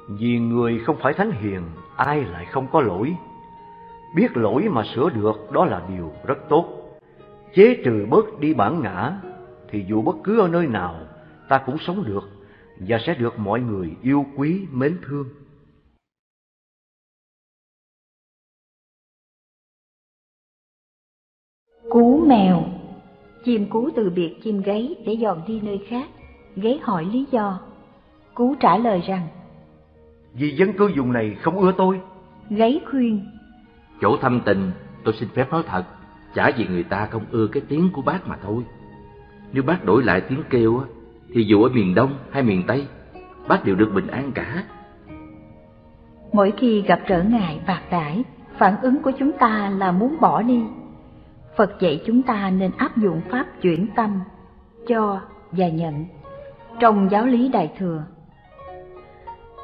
Vì người không phải thánh hiền, ai lại không có lỗi. Biết lỗi mà sửa được, đó là điều rất tốt. Chế trừ bớt đi bản ngã, thì dù bất cứ ở nơi nào, ta cũng sống được và sẽ được mọi người yêu quý, mến thương. Cú mèo chim cú từ biệt chim gáy để dọn đi nơi khác. Gáy hỏi lý do. Cú trả lời rằng vì dân cư vùng này không ưa tôi. Gáy khuyên chỗ thâm tình tôi xin phép nói thật. Chả vì người ta không ưa cái tiếng của bác mà thôi. Nếu bác đổi lại tiếng kêu thì dù ở miền đông hay miền tây bác đều được bình an cả. Mỗi khi gặp trở ngại bạc đãi phản ứng của chúng ta là muốn bỏ đi phật dạy chúng ta nên áp dụng pháp chuyển tâm, cho và nhận trong giáo lý đại thừa.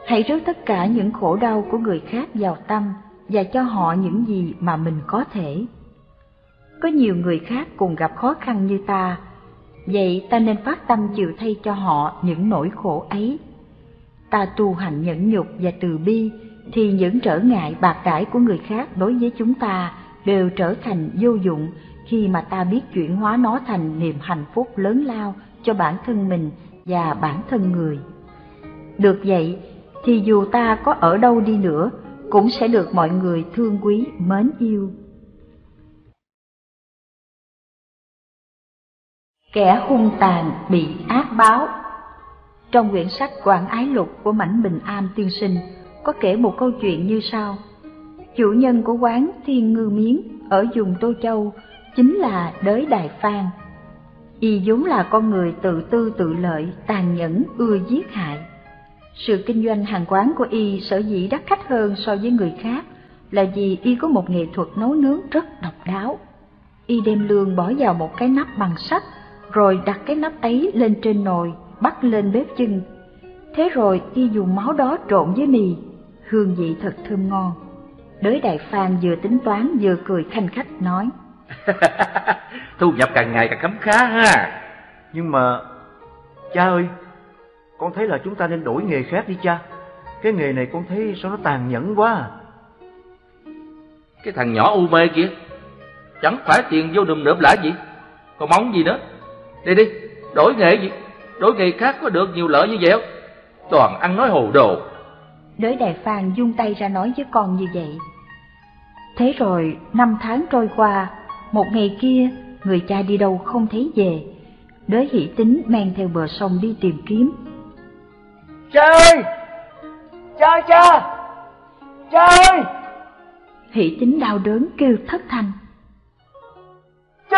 Hãy rước tất cả những khổ đau của người khác vào tâm và cho họ những gì mà mình có thể. Có nhiều người khác cùng gặp khó khăn như ta, vậy ta nên phát tâm chịu thay cho họ những nỗi khổ ấy. Ta tu hành nhẫn nhục và từ bi thì những trở ngại bạc đãi của người khác đối với chúng ta đều trở thành vô dụng khi mà ta biết chuyển hóa nó thành niềm hạnh phúc lớn lao cho bản thân mình và bản thân người. Được vậy, thì dù ta có ở đâu đi nữa, cũng sẽ được mọi người thương quý, mến yêu. Kẻ hung tàn bị ác báo Trong quyển sách Quảng Ái Lục của Mảnh Bình An Tiên Sinh có kể một câu chuyện như sau. Chủ nhân của quán Thiên Ngư Miếng ở vùng Tô Châu chính là Đới Đại Phan. Y vốn là con người tự tư tự lợi, tàn nhẫn, ưa giết hại. Sự kinh doanh hàng quán của Y sở dĩ đắt khách hơn so với người khác là vì Y có một nghệ thuật nấu nướng rất độc đáo. Y đem lương bỏ vào một cái nắp bằng sắt, rồi đặt cái nắp ấy lên trên nồi, bắt lên bếp chưng. Thế rồi Y dùng máu đó trộn với mì, hương vị thật thơm ngon. Đới đại phan vừa tính toán vừa cười khanh khách nói. Thu nhập càng ngày càng khấm khá ha. Nhưng mà, cha ơi, con thấy là chúng ta nên đổi nghề khác đi cha. Cái nghề này con thấy sao nó tàn nhẫn quá. Cái thằng nhỏ u mê kia, chẳng phải tiền vô đùm nượm lã gì, còn mong gì nữa. Đi đi, đổi nghề gì, đổi nghề khác có được nhiều lợi như vậy không? Toàn ăn nói hồ đồ. Đới đại phan dung tay ra nói với con như vậy. Thế rồi năm tháng trôi qua, một ngày kia người cha đi đâu không thấy về. Đới hỷ tính men theo bờ sông đi tìm kiếm. Cha ơi! Cha cha! Cha ơi! Hỷ tính đau đớn kêu thất thanh. Cha!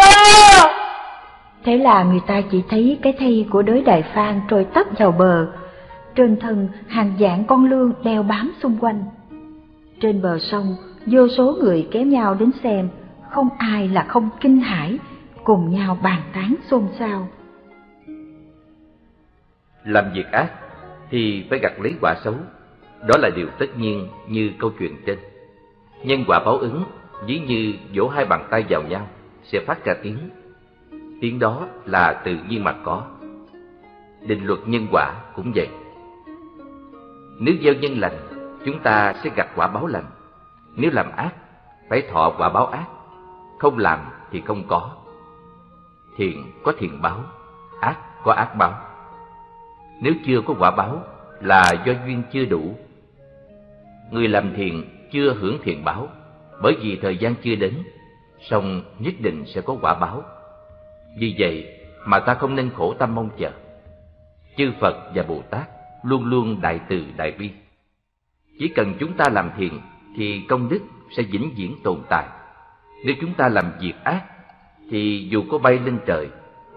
Thế là người ta chỉ thấy cái thi của đới đại phan trôi tấp vào bờ, trên thân hàng dạng con lương đeo bám xung quanh. Trên bờ sông, vô số người kéo nhau đến xem, không ai là không kinh hãi, cùng nhau bàn tán xôn xao. Làm việc ác thì phải gặt lấy quả xấu, đó là điều tất nhiên như câu chuyện trên. Nhân quả báo ứng, ví như vỗ hai bàn tay vào nhau, sẽ phát ra tiếng. Tiếng đó là tự nhiên mà có. Định luật nhân quả cũng vậy. Nếu gieo nhân lành, chúng ta sẽ gặt quả báo lành. Nếu làm ác, phải thọ quả báo ác. Không làm thì không có. Thiện có thiện báo, ác có ác báo. Nếu chưa có quả báo là do duyên chưa đủ. Người làm thiện chưa hưởng thiện báo, bởi vì thời gian chưa đến, song nhất định sẽ có quả báo. Vì vậy mà ta không nên khổ tâm mong chờ. Chư Phật và Bồ Tát luôn luôn đại từ đại bi. Chỉ cần chúng ta làm thiện thì công đức sẽ vĩnh viễn tồn tại. Nếu chúng ta làm việc ác thì dù có bay lên trời,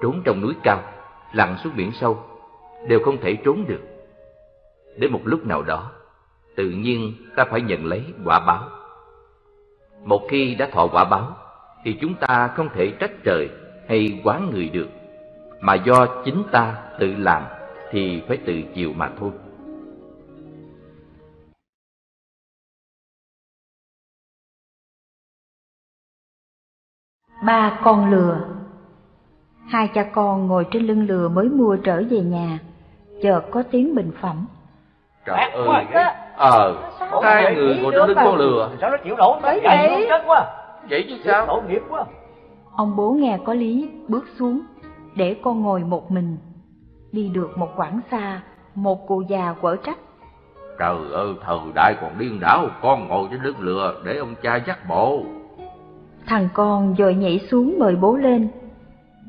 trốn trong núi cao, lặn xuống biển sâu, đều không thể trốn được. Đến một lúc nào đó, tự nhiên ta phải nhận lấy quả báo. Một khi đã thọ quả báo, thì chúng ta không thể trách trời hay quán người được, mà do chính ta tự làm thì phải tự chịu mà thôi. Ba con lừa Hai cha con ngồi trên lưng lừa mới mua trở về nhà, chợt có tiếng bình phẩm. Trời ơi, ờ, hai người ngồi trên lưng con lừa. Sao nó chịu nổi xuống chết quá. Vậy chứ sao? Tội nghiệp quá. Ông bố nghe có lý, bước xuống, để con ngồi một mình. Đi được một quãng xa, một cụ già quở trách. Trời ơi, thời đại còn điên đảo, con ngồi trên lưng lừa để ông cha dắt bộ. Thằng con rồi nhảy xuống mời bố lên.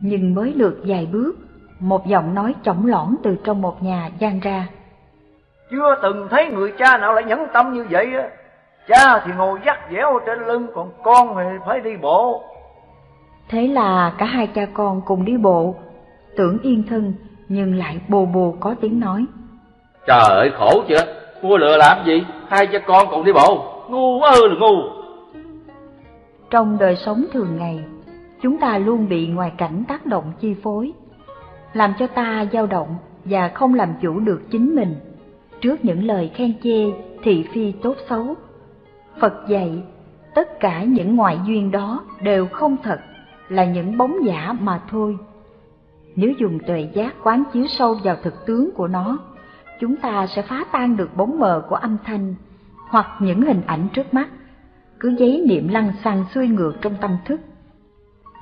Nhưng mới lượt vài bước, một giọng nói chỏng lõn từ trong một nhà gian ra. Chưa từng thấy người cha nào lại nhẫn tâm như vậy á. Cha thì ngồi dắt dẻo trên lưng, còn con thì phải đi bộ. Thế là cả hai cha con cùng đi bộ, tưởng yên thân nhưng lại bồ bồ có tiếng nói. Trời ơi, khổ chưa? Mua lừa làm gì? Hai cha con còn đi bộ. Ngu quá ư là ngu. Trong đời sống thường ngày, chúng ta luôn bị ngoại cảnh tác động chi phối, làm cho ta dao động và không làm chủ được chính mình. Trước những lời khen chê, thị phi tốt xấu, Phật dạy, tất cả những ngoại duyên đó đều không thật, là những bóng giả mà thôi. Nếu dùng tuệ giác quán chiếu sâu vào thực tướng của nó, chúng ta sẽ phá tan được bóng mờ của âm thanh, hoặc những hình ảnh trước mắt, cứ giấy niệm lăng xăng xuôi ngược trong tâm thức.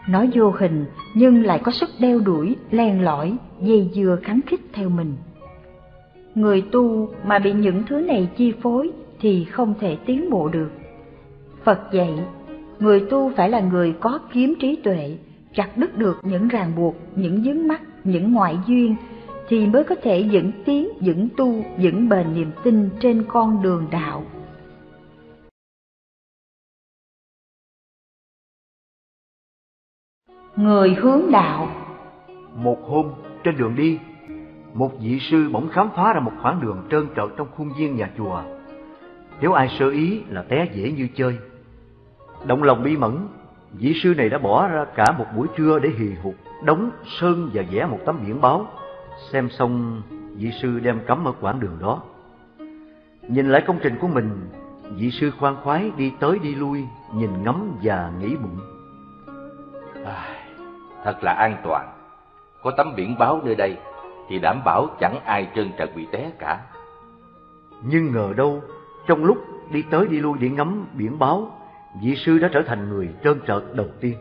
Nó vô hình nhưng lại có sức đeo đuổi, len lỏi, dây dưa kháng khích theo mình. Người tu mà bị những thứ này chi phối thì không thể tiến bộ được. Phật dạy, người tu phải là người có kiếm trí tuệ, chặt đứt được những ràng buộc, những dướng mắt, những ngoại duyên, thì mới có thể dẫn tiến, dẫn tu, dẫn bền niềm tin trên con đường đạo. Người hướng đạo Một hôm, trên đường đi, một vị sư bỗng khám phá ra một khoảng đường trơn trợt trong khuôn viên nhà chùa. Nếu ai sơ ý là té dễ như chơi. Động lòng bi mẫn, vị sư này đã bỏ ra cả một buổi trưa để hì hục, đóng, sơn và vẽ một tấm biển báo. Xem xong, vị sư đem cắm ở quãng đường đó. Nhìn lại công trình của mình, vị sư khoan khoái đi tới đi lui, nhìn ngắm và nghĩ bụng. À, thật là an toàn. Có tấm biển báo nơi đây thì đảm bảo chẳng ai trơn trật bị té cả. Nhưng ngờ đâu, trong lúc đi tới đi lui để ngắm biển báo, vị sư đã trở thành người trơn trợt đầu tiên.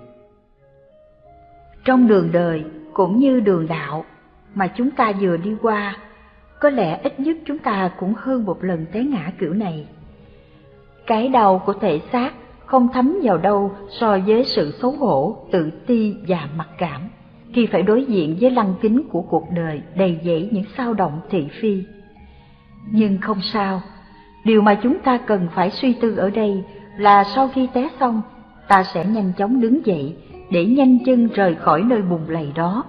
Trong đường đời cũng như đường đạo mà chúng ta vừa đi qua, có lẽ ít nhất chúng ta cũng hơn một lần té ngã kiểu này. Cái đầu của thể xác không thấm vào đâu so với sự xấu hổ, tự ti và mặc cảm khi phải đối diện với lăng kính của cuộc đời đầy dẫy những sao động thị phi. Nhưng không sao, điều mà chúng ta cần phải suy tư ở đây là sau khi té xong, ta sẽ nhanh chóng đứng dậy để nhanh chân rời khỏi nơi bùn lầy đó,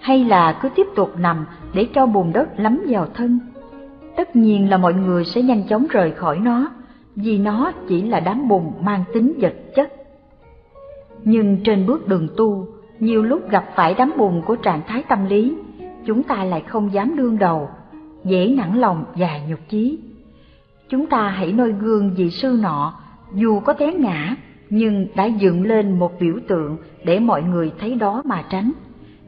hay là cứ tiếp tục nằm để cho bùn đất lắm vào thân. Tất nhiên là mọi người sẽ nhanh chóng rời khỏi nó, vì nó chỉ là đám bùn mang tính vật chất. Nhưng trên bước đường tu, nhiều lúc gặp phải đám bùn của trạng thái tâm lý, chúng ta lại không dám đương đầu, dễ nản lòng và nhục chí. Chúng ta hãy noi gương vị sư nọ, dù có té ngã, nhưng đã dựng lên một biểu tượng để mọi người thấy đó mà tránh,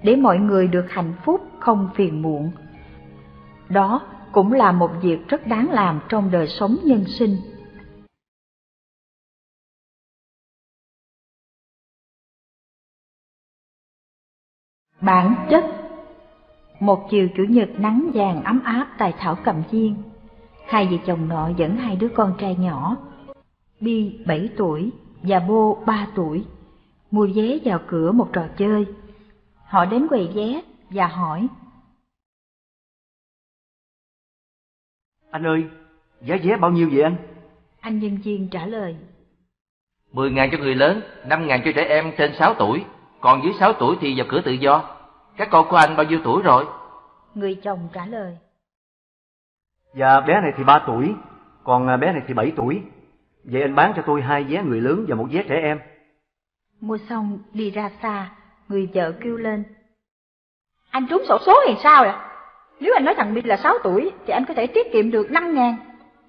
để mọi người được hạnh phúc không phiền muộn. Đó cũng là một việc rất đáng làm trong đời sống nhân sinh. Bản chất Một chiều chủ nhật nắng vàng ấm áp tại Thảo Cầm Viên, hai vợ chồng nọ dẫn hai đứa con trai nhỏ, Bi 7 tuổi và Bô 3 tuổi, mua vé vào cửa một trò chơi. Họ đến quầy vé và hỏi. Anh ơi, giá vé bao nhiêu vậy anh? Anh nhân viên trả lời. 10 ngàn cho người lớn, 5 ngàn cho trẻ em trên 6 tuổi, còn dưới 6 tuổi thì vào cửa tự do. Các con của anh bao nhiêu tuổi rồi? Người chồng trả lời. Dạ bé này thì 3 tuổi, còn à, bé này thì 7 tuổi. Vậy anh bán cho tôi hai vé người lớn và một vé trẻ em. Mua xong đi ra xa, người vợ kêu lên. Anh trúng sổ số hay sao ạ? Nếu anh nói thằng Bi là 6 tuổi thì anh có thể tiết kiệm được 5 ngàn.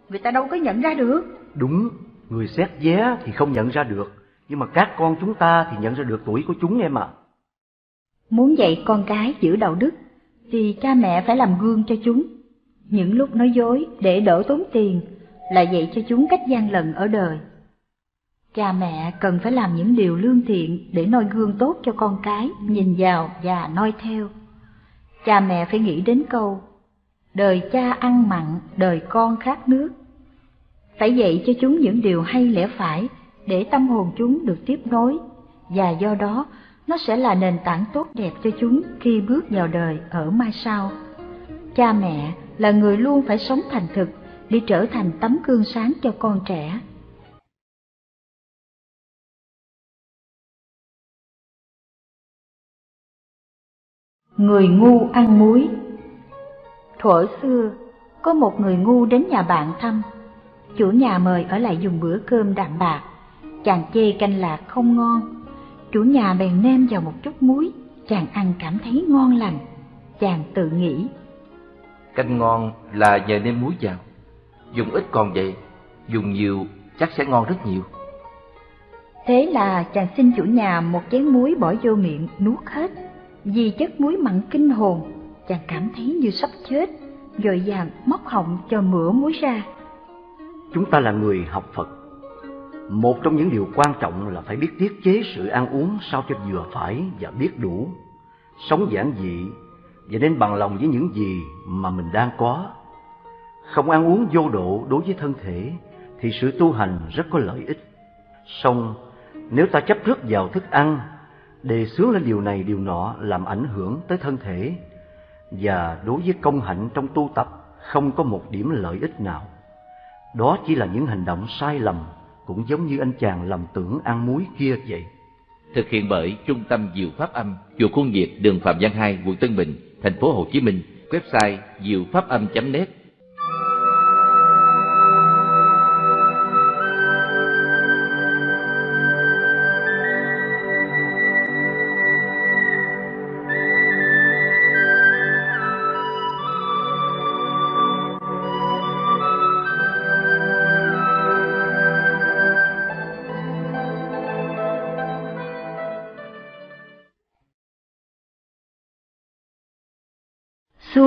Người ta đâu có nhận ra được. Đúng, người xét vé thì không nhận ra được, nhưng mà các con chúng ta thì nhận ra được tuổi của chúng em ạ. Muốn dạy con cái giữ đạo đức thì cha mẹ phải làm gương cho chúng. Những lúc nói dối để đỡ tốn tiền là dạy cho chúng cách gian lận ở đời. Cha mẹ cần phải làm những điều lương thiện để noi gương tốt cho con cái, nhìn vào và noi theo. Cha mẹ phải nghĩ đến câu, đời cha ăn mặn, đời con khát nước. Phải dạy cho chúng những điều hay lẽ phải để tâm hồn chúng được tiếp nối, và do đó nó sẽ là nền tảng tốt đẹp cho chúng khi bước vào đời ở mai sau. Cha mẹ là người luôn phải sống thành thực để trở thành tấm gương sáng cho con trẻ. Người ngu ăn muối Thuở xưa, có một người ngu đến nhà bạn thăm. Chủ nhà mời ở lại dùng bữa cơm đạm bạc. Chàng chê canh lạc không ngon. Chủ nhà bèn nêm vào một chút muối. Chàng ăn cảm thấy ngon lành. Chàng tự nghĩ. Canh ngon là nhờ nêm muối vào. Dùng ít còn vậy, dùng nhiều chắc sẽ ngon rất nhiều. Thế là chàng xin chủ nhà một chén muối bỏ vô miệng nuốt hết. Vì chất muối mặn kinh hồn, chàng cảm thấy như sắp chết, rồi vàng móc họng cho mửa muối ra. Chúng ta là người học Phật. Một trong những điều quan trọng là phải biết tiết chế sự ăn uống sao cho vừa phải và biết đủ. Sống giản dị và nên bằng lòng với những gì mà mình đang có. Không ăn uống vô độ đối với thân thể thì sự tu hành rất có lợi ích. Song nếu ta chấp trước vào thức ăn, đề xướng lên điều này điều nọ làm ảnh hưởng tới thân thể và đối với công hạnh trong tu tập không có một điểm lợi ích nào. Đó chỉ là những hành động sai lầm, cũng giống như anh chàng lầm tưởng ăn muối kia vậy. Thực hiện bởi Trung tâm Diệu Pháp Âm, chùa Khuôn Việt, đường Phạm Văn Hai, quận Tân Bình, thành phố Hồ Chí Minh, website diệu pháp âm.net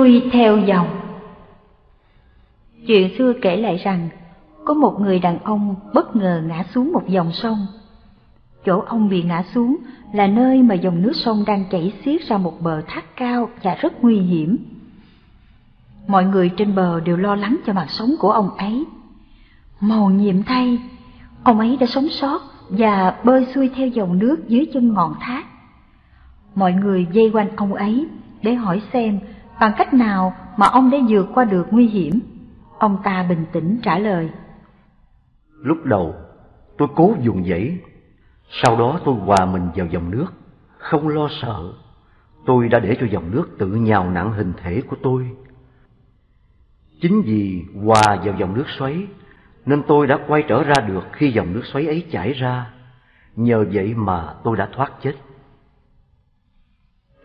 xuôi theo dòng. Chuyện xưa kể lại rằng, có một người đàn ông bất ngờ ngã xuống một dòng sông. Chỗ ông bị ngã xuống là nơi mà dòng nước sông đang chảy xiết ra một bờ thác cao và rất nguy hiểm. Mọi người trên bờ đều lo lắng cho mạng sống của ông ấy. Màu nhiệm thay, ông ấy đã sống sót và bơi xuôi theo dòng nước dưới chân ngọn thác. Mọi người dây quanh ông ấy để hỏi xem bằng cách nào mà ông đã vượt qua được nguy hiểm? Ông ta bình tĩnh trả lời. Lúc đầu, tôi cố dùng dãy, sau đó tôi hòa mình vào dòng nước, không lo sợ. Tôi đã để cho dòng nước tự nhào nặng hình thể của tôi. Chính vì hòa vào dòng nước xoáy, nên tôi đã quay trở ra được khi dòng nước xoáy ấy chảy ra. Nhờ vậy mà tôi đã thoát chết.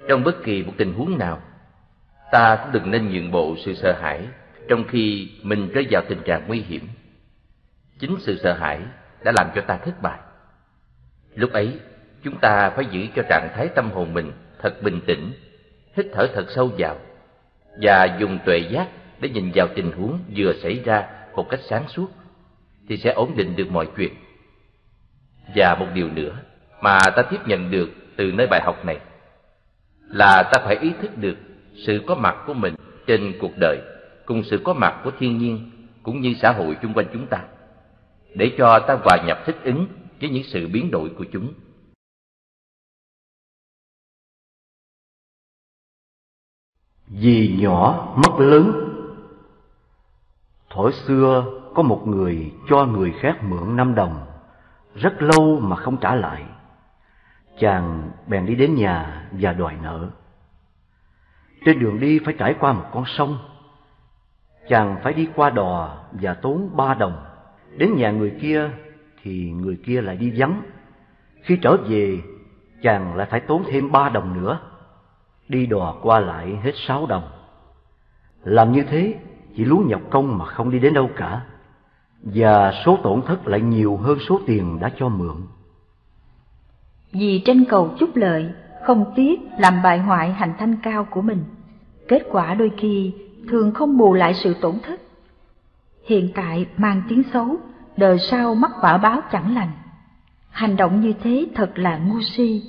Trong bất kỳ một tình huống nào, ta cũng đừng nên nhượng bộ sự sợ hãi trong khi mình rơi vào tình trạng nguy hiểm. Chính sự sợ hãi đã làm cho ta thất bại. Lúc ấy, chúng ta phải giữ cho trạng thái tâm hồn mình thật bình tĩnh, hít thở thật sâu vào và dùng tuệ giác để nhìn vào tình huống vừa xảy ra một cách sáng suốt thì sẽ ổn định được mọi chuyện. Và một điều nữa mà ta tiếp nhận được từ nơi bài học này là ta phải ý thức được sự có mặt của mình trên cuộc đời cùng sự có mặt của thiên nhiên cũng như xã hội chung quanh chúng ta, để cho ta hòa nhập thích ứng với những sự biến đổi của chúng. Vì nhỏ mất lớn Thổi xưa có một người cho người khác mượn năm đồng, Rất lâu mà không trả lại. Chàng bèn đi đến nhà và đòi nợ trên đường đi phải trải qua một con sông. Chàng phải đi qua đò và tốn ba đồng. Đến nhà người kia thì người kia lại đi vắng. Khi trở về, chàng lại phải tốn thêm ba đồng nữa. Đi đò qua lại hết sáu đồng. Làm như thế chỉ lú nhọc công mà không đi đến đâu cả. Và số tổn thất lại nhiều hơn số tiền đã cho mượn. Vì tranh cầu chút lợi, không tiếc làm bại hoại hành thanh cao của mình. Kết quả đôi khi thường không bù lại sự tổn thất. Hiện tại mang tiếng xấu, đời sau mắc quả báo chẳng lành. Hành động như thế thật là ngu si.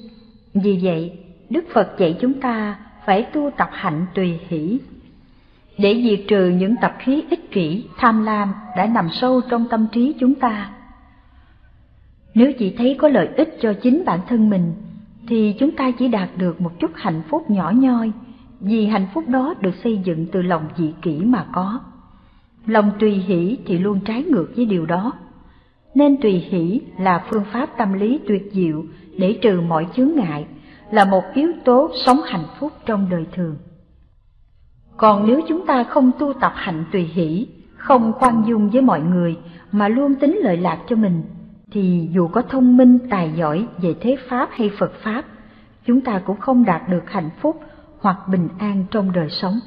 Vì vậy, Đức Phật dạy chúng ta phải tu tập hạnh tùy hỷ. Để diệt trừ những tập khí ích kỷ, tham lam đã nằm sâu trong tâm trí chúng ta. Nếu chỉ thấy có lợi ích cho chính bản thân mình thì chúng ta chỉ đạt được một chút hạnh phúc nhỏ nhoi, vì hạnh phúc đó được xây dựng từ lòng dị kỷ mà có. Lòng tùy hỷ thì luôn trái ngược với điều đó. Nên tùy hỷ là phương pháp tâm lý tuyệt diệu để trừ mọi chướng ngại, là một yếu tố sống hạnh phúc trong đời thường. Còn nếu chúng ta không tu tập hạnh tùy hỷ, không khoan dung với mọi người mà luôn tính lợi lạc cho mình thì dù có thông minh tài giỏi về thế pháp hay Phật pháp, chúng ta cũng không đạt được hạnh phúc hoặc bình an trong đời sống.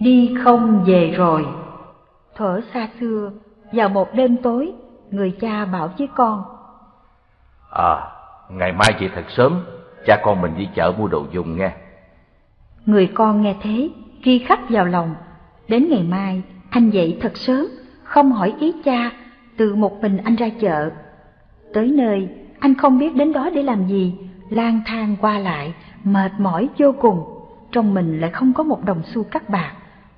Đi không về rồi Thở xa xưa, vào một đêm tối, người cha bảo với con. À, ngày mai chị thật sớm, cha con mình đi chợ mua đồ dùng nghe. Người con nghe thế, ghi khắc vào lòng. Đến ngày mai, anh dậy thật sớm, không hỏi ý cha, tự một mình anh ra chợ. Tới nơi, anh không biết đến đó để làm gì, lang thang qua lại, mệt mỏi vô cùng. Trong mình lại không có một đồng xu cắt bạc,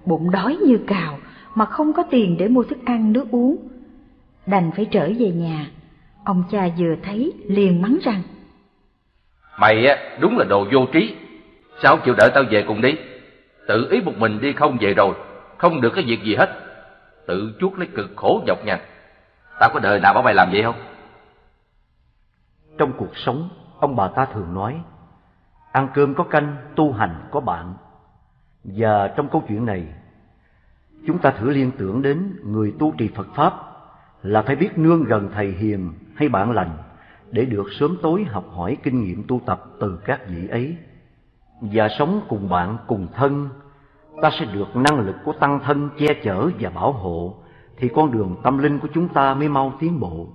bụng đói như cào, mà không có tiền để mua thức ăn nước uống. Đành phải trở về nhà, ông cha vừa thấy liền mắng rằng Mày á, đúng là đồ vô trí, sao chịu đợi tao về cùng đi? Tự ý một mình đi không về rồi, không được cái việc gì hết. Tự chuốc lấy cực khổ nhọc nhằn. Tao có đời nào bảo mày làm vậy không? Trong cuộc sống, ông bà ta thường nói, ăn cơm có canh, tu hành có bạn. Và trong câu chuyện này, chúng ta thử liên tưởng đến người tu trì Phật Pháp là phải biết nương gần thầy hiền hay bạn lành để được sớm tối học hỏi kinh nghiệm tu tập từ các vị ấy. Và sống cùng bạn cùng thân, ta sẽ được năng lực của tăng thân che chở và bảo hộ, thì con đường tâm linh của chúng ta mới mau tiến bộ.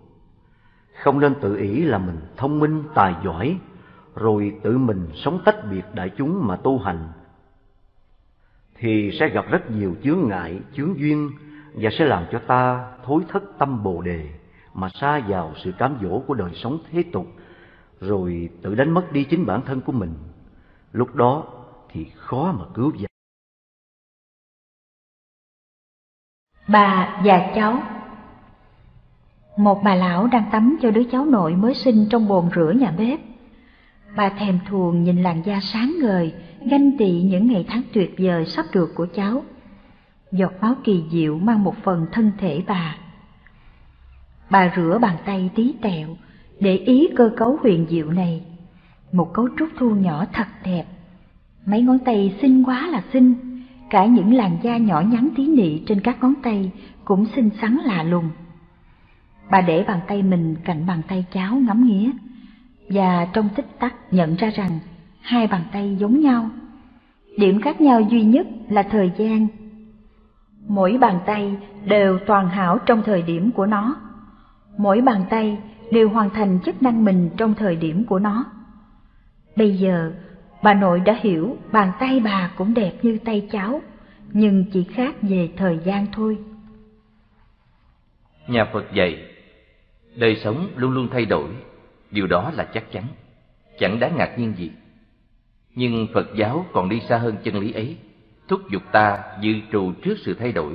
Không nên tự ý là mình thông minh, tài giỏi, rồi tự mình sống tách biệt đại chúng mà tu hành, thì sẽ gặp rất nhiều chướng ngại, chướng duyên và sẽ làm cho ta thối thất tâm bồ đề mà xa vào sự cám dỗ của đời sống thế tục, rồi tự đánh mất đi chính bản thân của mình. Lúc đó thì khó mà cứu vãn. Bà và cháu một bà lão đang tắm cho đứa cháu nội mới sinh trong bồn rửa nhà bếp. Bà thèm thuồng nhìn làn da sáng ngời, ganh tị những ngày tháng tuyệt vời sắp được của cháu. Giọt máu kỳ diệu mang một phần thân thể bà. Bà rửa bàn tay tí tẹo, để ý cơ cấu huyền diệu này. Một cấu trúc thu nhỏ thật đẹp. Mấy ngón tay xinh quá là xinh, cả những làn da nhỏ nhắn tí nị trên các ngón tay cũng xinh xắn lạ lùng. Bà để bàn tay mình cạnh bàn tay cháu ngắm nghía, và trong tích tắc nhận ra rằng hai bàn tay giống nhau. Điểm khác nhau duy nhất là thời gian. Mỗi bàn tay đều toàn hảo trong thời điểm của nó. Mỗi bàn tay đều hoàn thành chức năng mình trong thời điểm của nó. Bây giờ, bà nội đã hiểu bàn tay bà cũng đẹp như tay cháu, nhưng chỉ khác về thời gian thôi. Nhà Phật dạy, đời sống luôn luôn thay đổi, điều đó là chắc chắn, chẳng đáng ngạc nhiên gì. Nhưng Phật giáo còn đi xa hơn chân lý ấy, thúc giục ta dự trù trước sự thay đổi,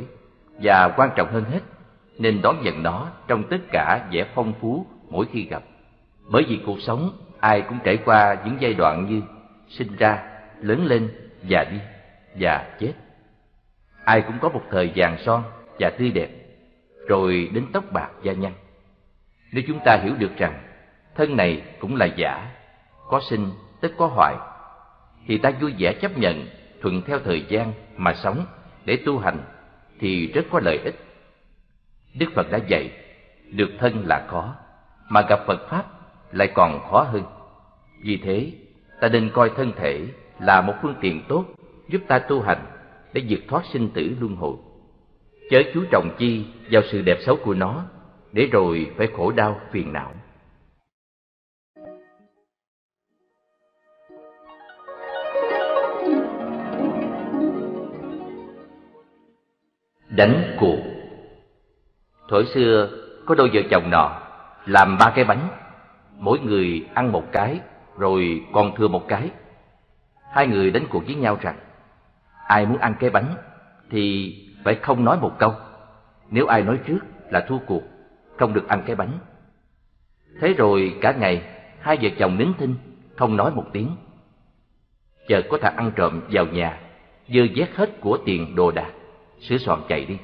và quan trọng hơn hết, nên đón nhận nó trong tất cả vẻ phong phú mỗi khi gặp. Bởi vì cuộc sống ai cũng trải qua những giai đoạn như sinh ra, lớn lên, già đi và chết. Ai cũng có một thời vàng son và tươi đẹp, rồi đến tóc bạc da nhăn. Nếu chúng ta hiểu được rằng thân này cũng là giả, có sinh tất có hoại, thì ta vui vẻ chấp nhận thuận theo thời gian mà sống để tu hành thì rất có lợi ích. Đức Phật đã dạy, được thân là khó, mà gặp Phật Pháp lại còn khó hơn. Vì thế, ta nên coi thân thể là một phương tiện tốt giúp ta tu hành để vượt thoát sinh tử luân hồi. Chớ chú trọng chi vào sự đẹp xấu của nó, để rồi phải khổ đau phiền não. Đánh cuộc Thổi xưa có đôi vợ chồng nọ làm ba cái bánh, mỗi người ăn một cái rồi còn thừa một cái. Hai người đánh cuộc với nhau rằng ai muốn ăn cái bánh thì phải không nói một câu. Nếu ai nói trước là thua cuộc, không được ăn cái bánh. Thế rồi cả ngày hai vợ chồng nín thinh, không nói một tiếng. Chợt có thằng ăn trộm vào nhà, dơ vét hết của tiền đồ đạc, sửa soạn chạy đi.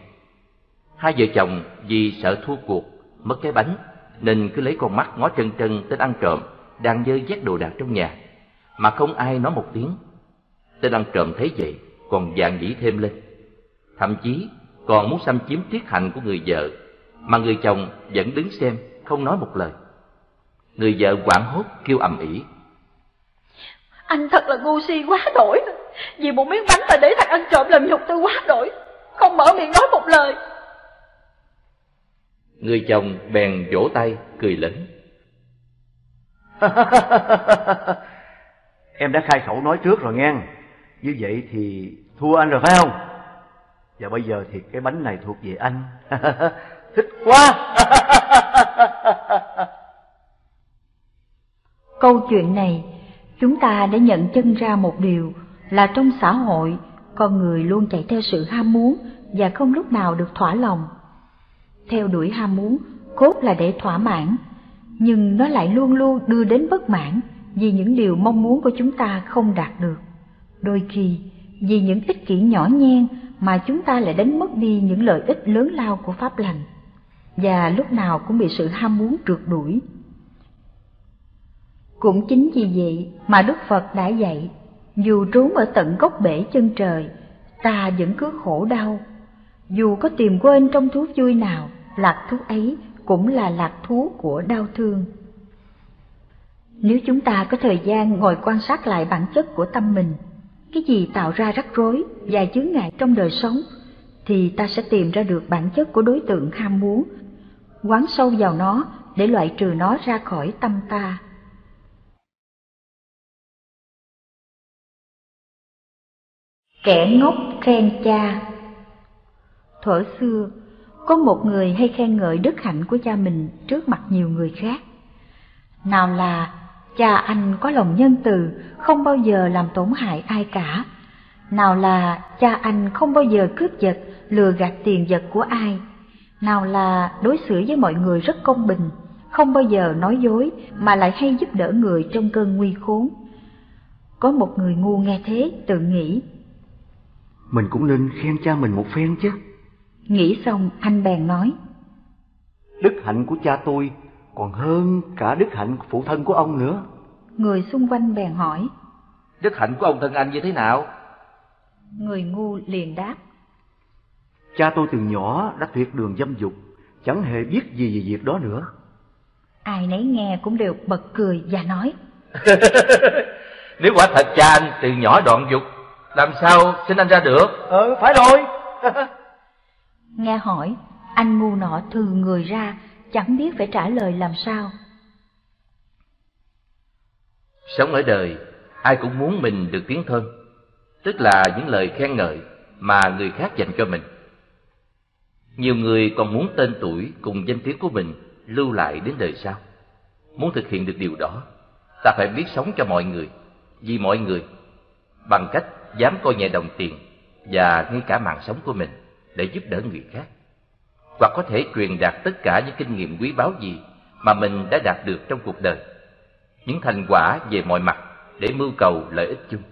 Hai vợ chồng vì sợ thua cuộc, mất cái bánh, nên cứ lấy con mắt ngó trân trân tên ăn trộm đang dơ vét đồ đạc trong nhà, mà không ai nói một tiếng. Tên ăn trộm thấy vậy, còn dạng dĩ thêm lên. Thậm chí còn muốn xâm chiếm tiết hạnh của người vợ, mà người chồng vẫn đứng xem, không nói một lời. Người vợ quảng hốt kêu ầm ĩ. Anh thật là ngu si quá đổi, vì một miếng bánh mà để thằng ăn trộm làm nhục tôi quá đổi, không mở miệng nói một lời. Người chồng bèn vỗ tay, cười lớn. em đã khai khẩu nói trước rồi nghe. Như vậy thì Thua anh rồi phải không? Và bây giờ thì cái bánh này thuộc về anh. Thích quá! Câu chuyện này, chúng ta đã nhận chân ra một điều là trong xã hội, con người luôn chạy theo sự ham muốn và không lúc nào được thỏa lòng. Theo đuổi ham muốn, cốt là để thỏa mãn, nhưng nó lại luôn luôn đưa đến bất mãn vì những điều mong muốn của chúng ta không đạt được. Đôi khi, vì những ích kỷ nhỏ nhen mà chúng ta lại đánh mất đi những lợi ích lớn lao của pháp lành, và lúc nào cũng bị sự ham muốn trượt đuổi. Cũng chính vì vậy mà Đức Phật đã dạy, dù trốn ở tận gốc bể chân trời, ta vẫn cứ khổ đau. Dù có tìm quên trong thú vui nào, lạc thú ấy cũng là lạc thú của đau thương. Nếu chúng ta có thời gian ngồi quan sát lại bản chất của tâm mình, cái gì tạo ra rắc rối và chướng ngại trong đời sống, thì ta sẽ tìm ra được bản chất của đối tượng ham muốn, quán sâu vào nó để loại trừ nó ra khỏi tâm ta. Kẻ ngốc khen cha Thuở xưa, có một người hay khen ngợi đức hạnh của cha mình trước mặt nhiều người khác. Nào là cha anh có lòng nhân từ, không bao giờ làm tổn hại ai cả. Nào là cha anh không bao giờ cướp giật, lừa gạt tiền vật của ai. Nào là đối xử với mọi người rất công bình, không bao giờ nói dối mà lại hay giúp đỡ người trong cơn nguy khốn. Có một người ngu nghe thế tự nghĩ. Mình cũng nên khen cha mình một phen chứ. Nghĩ xong anh bèn nói. Đức hạnh của cha tôi còn hơn cả đức hạnh phụ thân của ông nữa. Người xung quanh bèn hỏi. Đức hạnh của ông thân anh như thế nào? Người ngu liền đáp. Cha tôi từ nhỏ đã tuyệt đường dâm dục, chẳng hề biết gì về việc đó nữa. Ai nấy nghe cũng đều bật cười và nói. Nếu quả thật cha anh từ nhỏ đoạn dục, làm sao sinh anh ra được? Ờ, phải rồi. nghe hỏi, anh ngu nọ thư người ra, chẳng biết phải trả lời làm sao. Sống ở đời, ai cũng muốn mình được tiếng thơm, tức là những lời khen ngợi mà người khác dành cho mình. Nhiều người còn muốn tên tuổi cùng danh tiếng của mình lưu lại đến đời sau. Muốn thực hiện được điều đó, ta phải biết sống cho mọi người, vì mọi người, bằng cách dám coi nhẹ đồng tiền và ngay cả mạng sống của mình để giúp đỡ người khác. Hoặc có thể truyền đạt tất cả những kinh nghiệm quý báu gì mà mình đã đạt được trong cuộc đời, những thành quả về mọi mặt để mưu cầu lợi ích chung.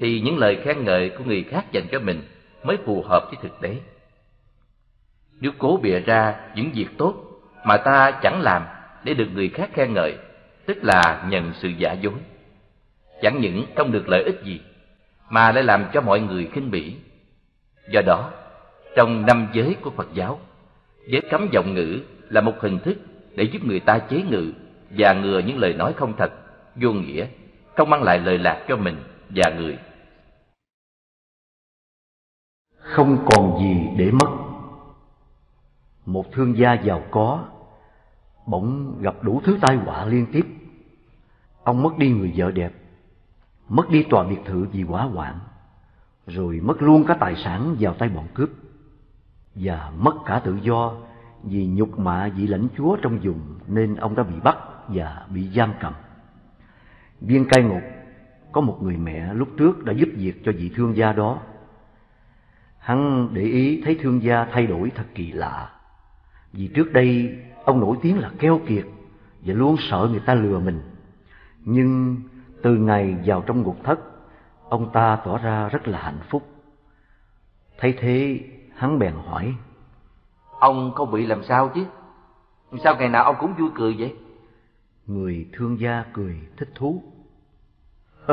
Thì những lời khen ngợi của người khác dành cho mình mới phù hợp với thực tế. Nếu cố bịa ra những việc tốt mà ta chẳng làm để được người khác khen ngợi, tức là nhận sự giả dối. Chẳng những không được lợi ích gì, mà lại làm cho mọi người khinh bỉ. Do đó, trong năm giới của Phật giáo, giới cấm giọng ngữ là một hình thức để giúp người ta chế ngự và ngừa những lời nói không thật, vô nghĩa, không mang lại lời lạc cho mình và người. Không còn gì để mất. Một thương gia giàu có, bỗng gặp đủ thứ tai họa liên tiếp. Ông mất đi người vợ đẹp, mất đi tòa biệt thự vì quá hoạn, rồi mất luôn cả tài sản vào tay bọn cướp, và mất cả tự do vì nhục mạ vị lãnh chúa trong vùng nên ông đã bị bắt và bị giam cầm. Viên cai ngục có một người mẹ lúc trước đã giúp việc cho vị thương gia đó. Hắn để ý thấy thương gia thay đổi thật kỳ lạ. Vì trước đây ông nổi tiếng là keo kiệt và luôn sợ người ta lừa mình. Nhưng từ ngày vào trong ngục thất, ông ta tỏ ra rất là hạnh phúc. Thấy thế, hắn bèn hỏi. Ông không bị làm sao chứ? Sao ngày nào ông cũng vui cười vậy? Người thương gia cười thích thú.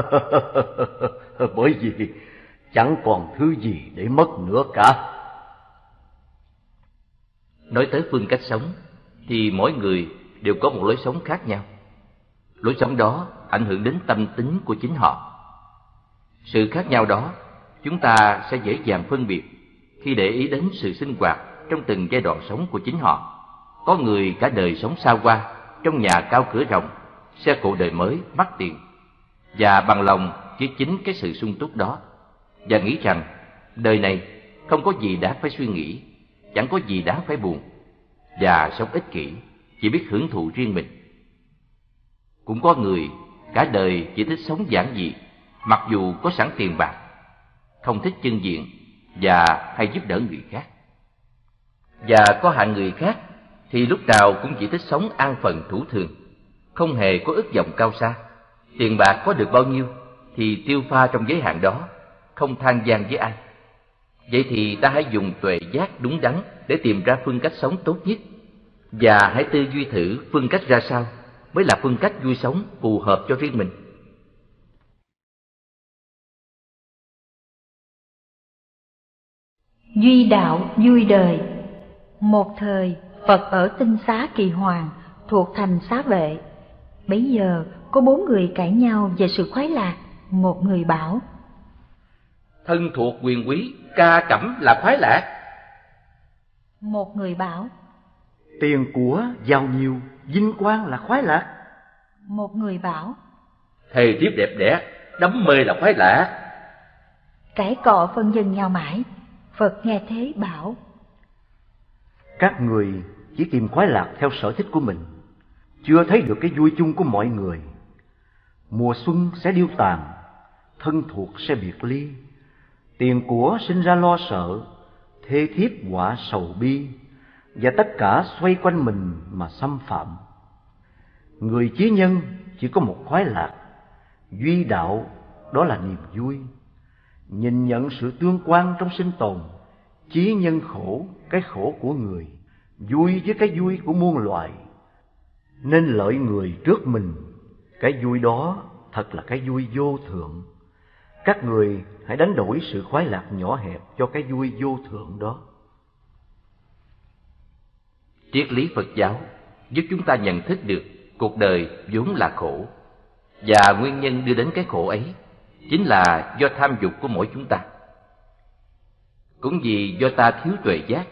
Bởi vì chẳng còn thứ gì để mất nữa cả. Nói tới phương cách sống, thì mỗi người đều có một lối sống khác nhau. Lối sống đó ảnh hưởng đến tâm tính của chính họ. Sự khác nhau đó, chúng ta sẽ dễ dàng phân biệt khi để ý đến sự sinh hoạt trong từng giai đoạn sống của chính họ. Có người cả đời sống xa hoa, trong nhà cao cửa rộng, xe cộ đời mới, mắc tiền, và bằng lòng với chính cái sự sung túc đó, và nghĩ rằng đời này không có gì đáng phải suy nghĩ, chẳng có gì đáng phải buồn, và sống ích kỷ, chỉ biết hưởng thụ riêng mình. Cũng có người cả đời chỉ thích sống giản dị, mặc dù có sẵn tiền bạc, không thích chân diện và hay giúp đỡ người khác. Và có hạng người khác thì lúc nào cũng chỉ thích sống an phận thủ thường, không hề có ước vọng cao xa. Tiền bạc có được bao nhiêu thì tiêu pha trong giới hạn đó, không than gian với ai. Vậy thì ta hãy dùng tuệ giác đúng đắn để tìm ra phương cách sống tốt nhất và hãy tư duy thử phương cách ra sao mới là phương cách vui sống phù hợp cho riêng mình. Duy đạo vui đời Một thời, Phật ở tinh xá kỳ hoàng, thuộc thành xá vệ. Bấy giờ, có bốn người cãi nhau về sự khoái lạc. Một người bảo, Thân thuộc quyền quý, ca cẩm là khoái lạc. Một người bảo, Tiền của giàu nhiều, vinh quang là khoái lạc. Một người bảo, Thề thiếp đẹp đẽ, đắm mê là khoái lạc. Cãi cọ phân dân nhau mãi. Phật nghe thế bảo, Các người chỉ tìm khoái lạc theo sở thích của mình, chưa thấy được cái vui chung của mọi người. Mùa xuân sẽ điêu tàn, thân thuộc sẽ biệt ly, tiền của sinh ra lo sợ, thê thiếp quả sầu bi, và tất cả xoay quanh mình mà xâm phạm. Người chí nhân chỉ có một khoái lạc, duy đạo đó là niềm vui. Nhìn nhận sự tương quan trong sinh tồn, chí nhân khổ, cái khổ của người, vui với cái vui của muôn loài. Nên lợi người trước mình, cái vui đó thật là cái vui vô thượng. Các người hãy đánh đổi sự khoái lạc nhỏ hẹp cho cái vui vô thượng đó. Triết lý Phật giáo giúp chúng ta nhận thức được cuộc đời vốn là khổ và nguyên nhân đưa đến cái khổ ấy chính là do tham dục của mỗi chúng ta. Cũng vì do ta thiếu tuệ giác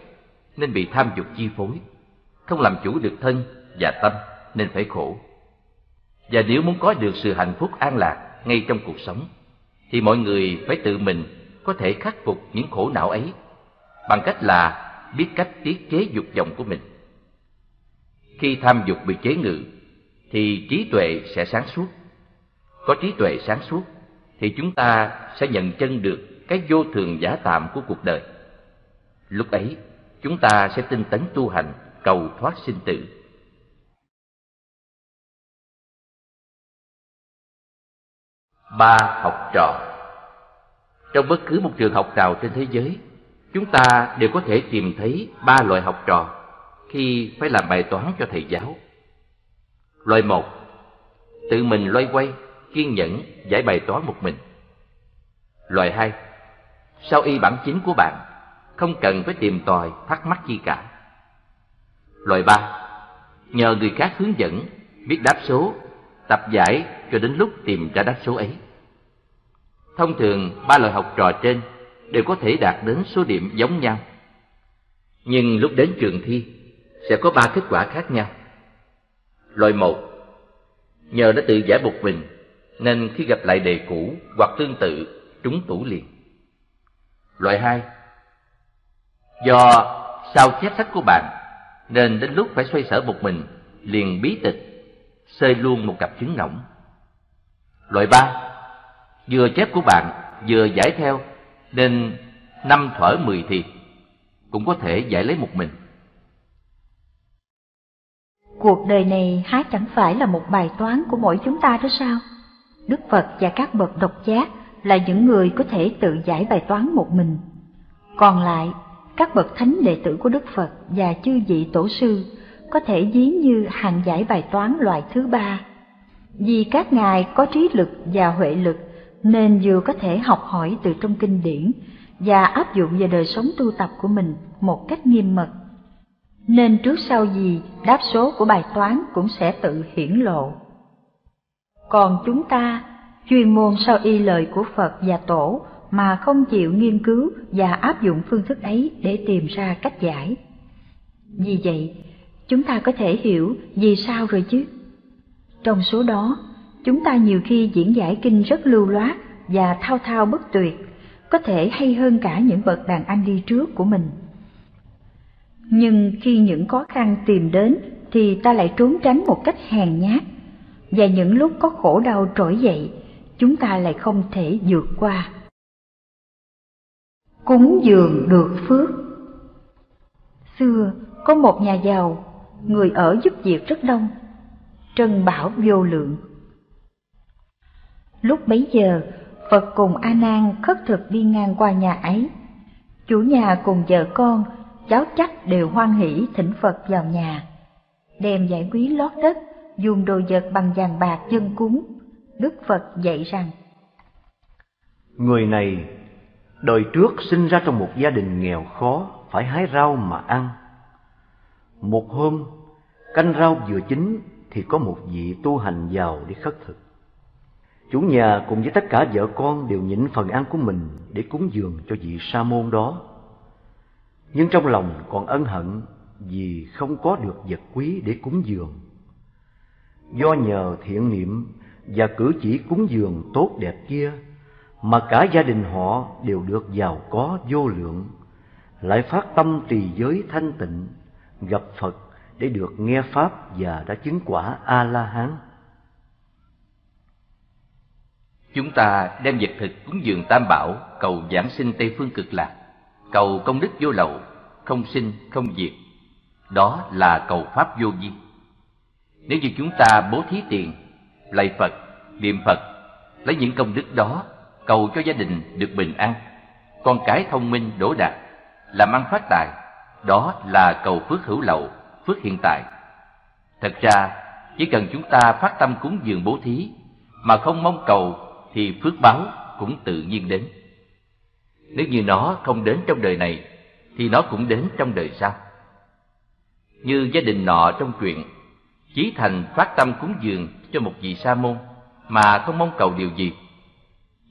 nên bị tham dục chi phối, không làm chủ được thân và tâm nên phải khổ. Và nếu muốn có được sự hạnh phúc an lạc ngay trong cuộc sống thì mọi người phải tự mình có thể khắc phục những khổ não ấy bằng cách là biết cách tiết chế dục vọng của mình. Khi tham dục bị chế ngự thì trí tuệ sẽ sáng suốt. Có trí tuệ sáng suốt thì chúng ta sẽ nhận chân được cái vô thường giả tạm của cuộc đời. Lúc ấy, chúng ta sẽ tinh tấn tu hành, cầu thoát sinh tử. Ba học trò Trong bất cứ một trường học nào trên thế giới, chúng ta đều có thể tìm thấy ba loại học trò khi phải làm bài toán cho thầy giáo. Loại một, tự mình loay quay, kiên nhẫn giải bài toán một mình. Loại hai, sau y bản chính của bạn, không cần phải tìm tòi thắc mắc chi cả. Loại ba, nhờ người khác hướng dẫn, biết đáp số, tập giải cho đến lúc tìm ra đáp số ấy. Thông thường, ba loại học trò trên đều có thể đạt đến số điểm giống nhau. Nhưng lúc đến trường thi, sẽ có ba kết quả khác nhau. Loại một, nhờ đã tự giải một mình, nên khi gặp lại đề cũ hoặc tương tự, trúng tủ liền. Loại hai, do sao chép sách của bạn, nên đến lúc phải xoay sở một mình, liền bí tịch, xơi luôn một cặp trứng ngỗng. Loại ba, vừa chép của bạn, vừa giải theo, nên năm thở mười thì cũng có thể giải lấy một mình. Cuộc đời này há chẳng phải là một bài toán của mỗi chúng ta đó sao? Đức Phật và các bậc độc giác là những người có thể tự giải bài toán một mình. Còn lại, các bậc thánh đệ tử của Đức Phật và chư vị tổ sư có thể ví như hàng giải bài toán loại thứ ba. Vì các ngài có trí lực và huệ lực nên vừa có thể học hỏi từ trong kinh điển và áp dụng vào đời sống tu tập của mình một cách nghiêm mật. Nên trước sau gì đáp số của bài toán cũng sẽ tự hiển lộ. Còn chúng ta, chuyên môn sau y lời của Phật và Tổ mà không chịu nghiên cứu và áp dụng phương thức ấy để tìm ra cách giải. Vì vậy, chúng ta có thể hiểu vì sao rồi chứ. Trong số đó, chúng ta nhiều khi diễn giải kinh rất lưu loát và thao thao bất tuyệt, có thể hay hơn cả những bậc đàn anh đi trước của mình. Nhưng khi những khó khăn tìm đến thì ta lại trốn tránh một cách hèn nhát, và những lúc có khổ đau trỗi dậy, chúng ta lại không thể vượt qua. Cúng dường được phước Xưa, có một nhà giàu, người ở giúp việc rất đông, trân bảo vô lượng. Lúc bấy giờ, Phật cùng A Nan khất thực đi ngang qua nhà ấy. Chủ nhà cùng vợ con, cháu chắc đều hoan hỷ thỉnh Phật vào nhà, đem giải quý lót đất, dùng đồ vật bằng vàng bạc dân cúng. Đức Phật dạy rằng: Người này đời trước sinh ra trong một gia đình nghèo khó, phải hái rau mà ăn. Một hôm, canh rau vừa chín thì có một vị tu hành giàu đi khất thực. Chủ nhà cùng với tất cả vợ con đều nhịn phần ăn của mình để cúng dường cho vị sa môn đó. Nhưng trong lòng còn ân hận vì không có được vật quý để cúng dường. Do nhờ thiện niệm và cử chỉ cúng dường tốt đẹp kia mà cả gia đình họ đều được giàu có vô lượng, lại phát tâm trì giới thanh tịnh, gặp Phật để được nghe Pháp và đã chứng quả A-la-hán. Chúng ta đem vật thực cúng dường Tam Bảo cầu giảng sinh Tây Phương Cực Lạc, cầu công đức vô lậu, không sinh, không diệt. Đó là cầu Pháp vô vi. Nếu như chúng ta bố thí tiền, lạy Phật, niệm Phật, lấy những công đức đó cầu cho gia đình được bình an, con cái thông minh đỗ đạt, làm ăn phát tài, đó là cầu phước hữu lậu, phước hiện tại. Thật ra, chỉ cần chúng ta phát tâm cúng dường bố thí, mà không mong cầu thì phước báo cũng tự nhiên đến. Nếu như nó không đến trong đời này, thì nó cũng đến trong đời sau. Như gia đình nọ trong truyện, Chí Thành phát tâm cúng dường cho một vị sa môn mà không mong cầu điều gì.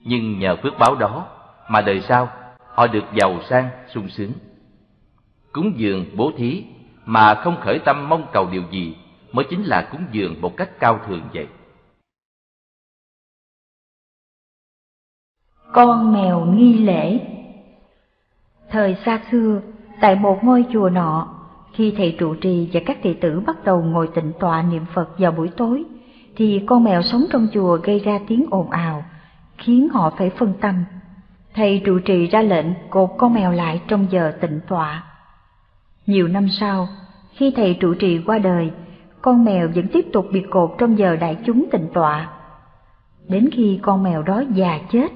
Nhưng nhờ phước báo đó mà đời sau họ được giàu sang, sung sướng. Cúng dường bố thí mà không khởi tâm mong cầu điều gì mới chính là cúng dường một cách cao thường vậy. Con mèo nghi lễ Thời xa xưa, tại một ngôi chùa nọ, khi thầy trụ trì và các đệ tử bắt đầu ngồi tịnh tọa niệm Phật vào buổi tối, thì con mèo sống trong chùa gây ra tiếng ồn ào, khiến họ phải phân tâm. Thầy trụ trì ra lệnh cột con mèo lại trong giờ tịnh tọa. Nhiều năm sau, khi thầy trụ trì qua đời, con mèo vẫn tiếp tục bị cột trong giờ đại chúng tịnh tọa. Đến khi con mèo đó già chết,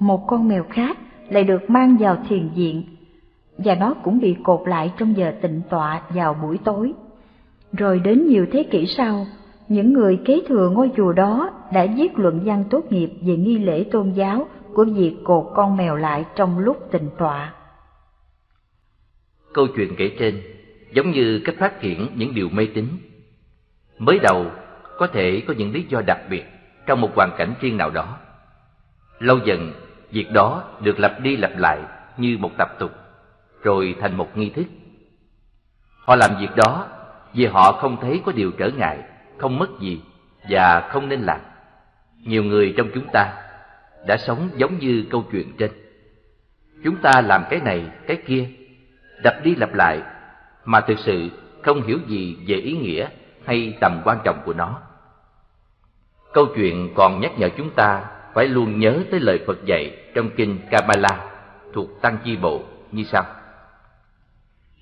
một con mèo khác lại được mang vào thiền viện, và nó cũng bị cột lại trong giờ tịnh tọa vào buổi tối. Rồi đến nhiều thế kỷ sau, những người kế thừa ngôi chùa đó đã viết luận văn tốt nghiệp về nghi lễ tôn giáo của việc cột con mèo lại trong lúc tịnh tọa. Câu chuyện kể trên giống như cách phát triển những điều mê tín. Mới đầu có thể có những lý do đặc biệt trong một hoàn cảnh riêng nào đó. Lâu dần, việc đó được lặp đi lặp lại như một tập tục, rồi thành một nghi thức. Họ làm việc đó vì họ không thấy có điều trở ngại, không mất gì và không nên làm. Nhiều người trong chúng ta đã sống giống như câu chuyện trên. Chúng ta làm cái này, cái kia, lặp đi lặp lại mà thực sự không hiểu gì về ý nghĩa hay tầm quan trọng của nó. Câu chuyện còn nhắc nhở chúng ta phải luôn nhớ tới lời Phật dạy trong kinh Kabbalah thuộc Tăng Chi Bộ như sau.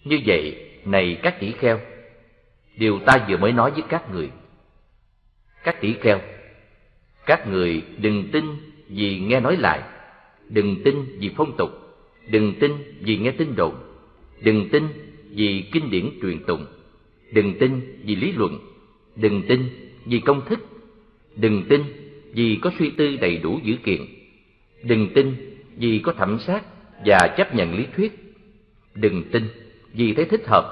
Như vậy, này các tỷ kheo, điều ta vừa mới nói với các người. Các tỷ kheo, các người đừng tin vì nghe nói lại, đừng tin vì phong tục, đừng tin vì nghe tin đồn, đừng tin vì kinh điển truyền tụng, đừng tin vì lý luận, đừng tin vì công thức, đừng tin vì có suy tư đầy đủ dữ kiện, đừng tin vì có thẩm sát và chấp nhận lý thuyết, đừng tin vì thấy thích hợp,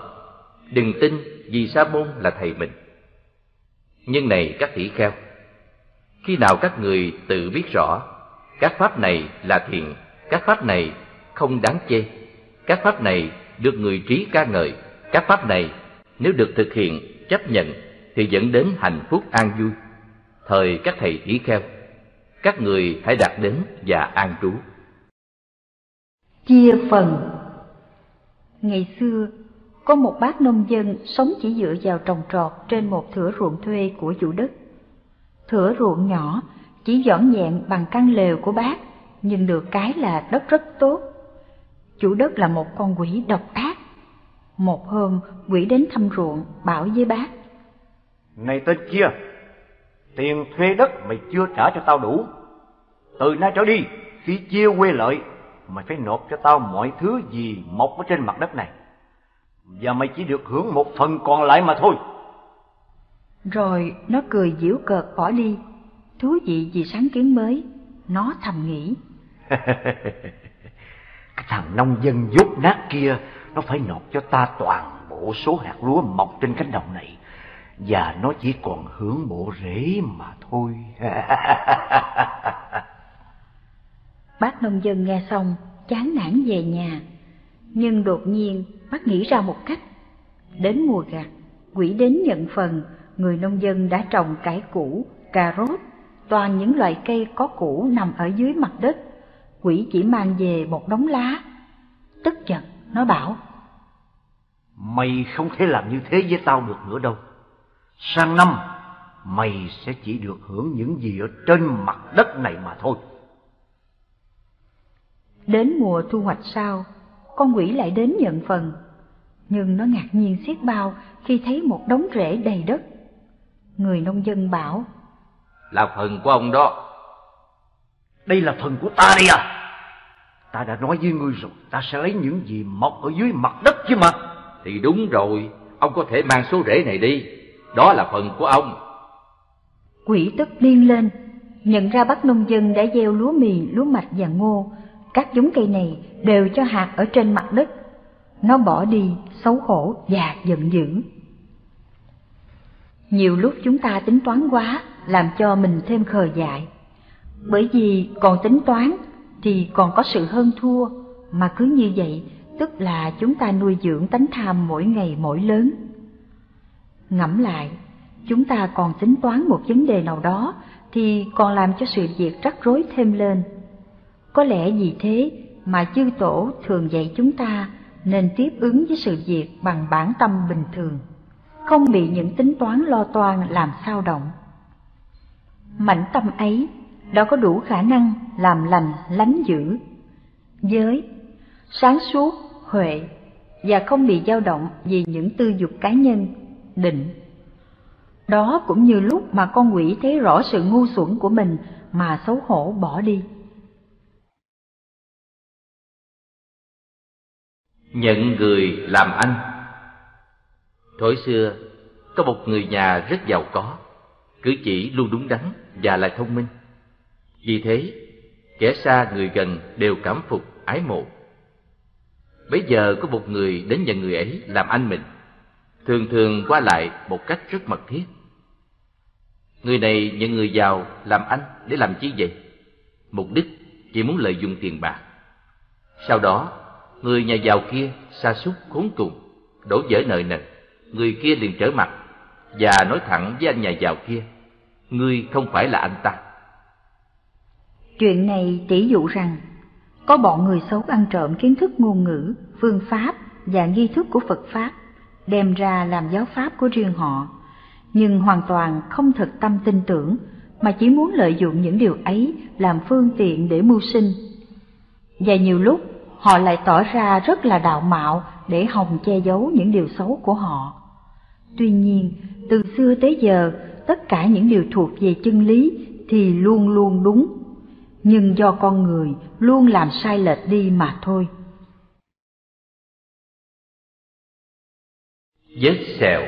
đừng tin vì sa môn là thầy mình. Nhưng này các tỷ kheo, khi nào các người tự biết rõ các pháp này là thiện, các pháp này không đáng chê, các pháp này được người trí ca ngợi, các pháp này nếu được thực hiện, chấp nhận thì dẫn đến hạnh phúc an vui. Thời các thầy tỷ kheo, các người hãy đạt đến và an trú. Chia phần Ngày xưa, có một bác nông dân sống chỉ dựa vào trồng trọt trên một thửa ruộng thuê của chủ đất. Thửa ruộng nhỏ, chỉ dọn dẹn bằng căn lều của bác, nhưng được cái là đất rất tốt. Chủ đất là một con quỷ độc ác. Một hôm, quỷ đến thăm ruộng, bảo với bác. Này tên kia, tiền thuê đất mày chưa trả cho tao đủ. Từ nay trở đi, khi chia quê lợi, mày phải nộp cho tao mọi thứ gì mọc ở trên mặt đất này. Và mày chỉ được hưởng một phần còn lại mà thôi. Rồi nó cười giễu cợt bỏ đi, thú vị vì sáng kiến mới, nó thầm nghĩ. Cái thằng nông dân dốt nát kia, nó phải nộp cho ta toàn bộ số hạt lúa mọc trên cánh đồng này. Và nó chỉ còn hưởng bộ rễ mà thôi. Bác nông dân nghe xong, chán nản về nhà. Nhưng đột nhiên, bác nghĩ ra một cách. Đến mùa gặt, quỷ đến nhận phần, người nông dân đã trồng cải củ, cà rốt, toàn những loại cây có củ nằm ở dưới mặt đất. Quỷ chỉ mang về một đống lá. Tức giận, nó bảo. Mày không thể làm như thế với tao được nữa đâu. Sang năm, mày sẽ chỉ được hưởng những gì ở trên mặt đất này mà thôi. Đến mùa thu hoạch sau, con quỷ lại đến nhận phần. Nhưng nó ngạc nhiên xiết bao khi thấy một đống rễ đầy đất. Người nông dân bảo, Là phần của ông đó. Đây là phần của ta đây à? Ta đã nói với ngươi rồi, ta sẽ lấy những gì mọc ở dưới mặt đất chứ mà. Thì đúng rồi, ông có thể mang số rễ này đi. Đó là phần của ông. Quỷ tức điên lên, nhận ra bác nông dân đã gieo lúa mì, lúa mạch và ngô. Các giống cây này đều cho hạt ở trên mặt đất. Nó bỏ đi, xấu hổ và giận dữ. Nhiều lúc chúng ta tính toán quá, làm cho mình thêm khờ dại. Bởi vì còn tính toán thì còn có sự hơn thua, mà cứ như vậy tức là chúng ta nuôi dưỡng tánh tham mỗi ngày mỗi lớn. Ngẫm lại, chúng ta còn tính toán một vấn đề nào đó thì còn làm cho sự việc rắc rối thêm lên. Có lẽ vì thế mà chư tổ thường dạy chúng ta nên tiếp ứng với sự việc bằng bản tâm bình thường, không bị những tính toán lo toan làm sao động. Mảnh tâm ấy đó có đủ khả năng làm lành lánh dữ. Giới, sáng suốt, huệ và không bị dao động vì những tư dục cá nhân, định. Đó cũng như lúc mà con quỷ thấy rõ sự ngu xuẩn của mình mà xấu hổ bỏ đi. Nhận người làm anh Thổi xưa, có một người nhà rất giàu có, cử chỉ luôn đúng đắn và lại thông minh. Vì thế, kẻ xa người gần đều cảm phục, ái mộ. Bây giờ có một người đến nhận người ấy làm anh mình, thường thường qua lại một cách rất mật thiết. Người này nhận người giàu làm anh để làm chi vậy? Mục đích chỉ muốn lợi dụng tiền bạc. Sau đó, người nhà giàu kia sa sút khốn cùng, đổ vỡ nợ nần. Người kia liền trở mặt và nói thẳng với anh nhà giàu kia, ngươi không phải là anh ta. Chuyện này chỉ dụ rằng, có bọn người xấu ăn trộm kiến thức ngôn ngữ, phương pháp và nghi thức của Phật Pháp, đem ra làm giáo pháp của riêng họ, nhưng hoàn toàn không thực tâm tin tưởng, mà chỉ muốn lợi dụng những điều ấy làm phương tiện để mưu sinh. Và nhiều lúc họ lại tỏ ra rất là đạo mạo để hòng che giấu những điều xấu của họ. Tuy nhiên, từ xưa tới giờ, tất cả những điều thuộc về chân lý thì luôn luôn đúng, nhưng do con người luôn làm sai lệch đi mà thôi. Vết sẹo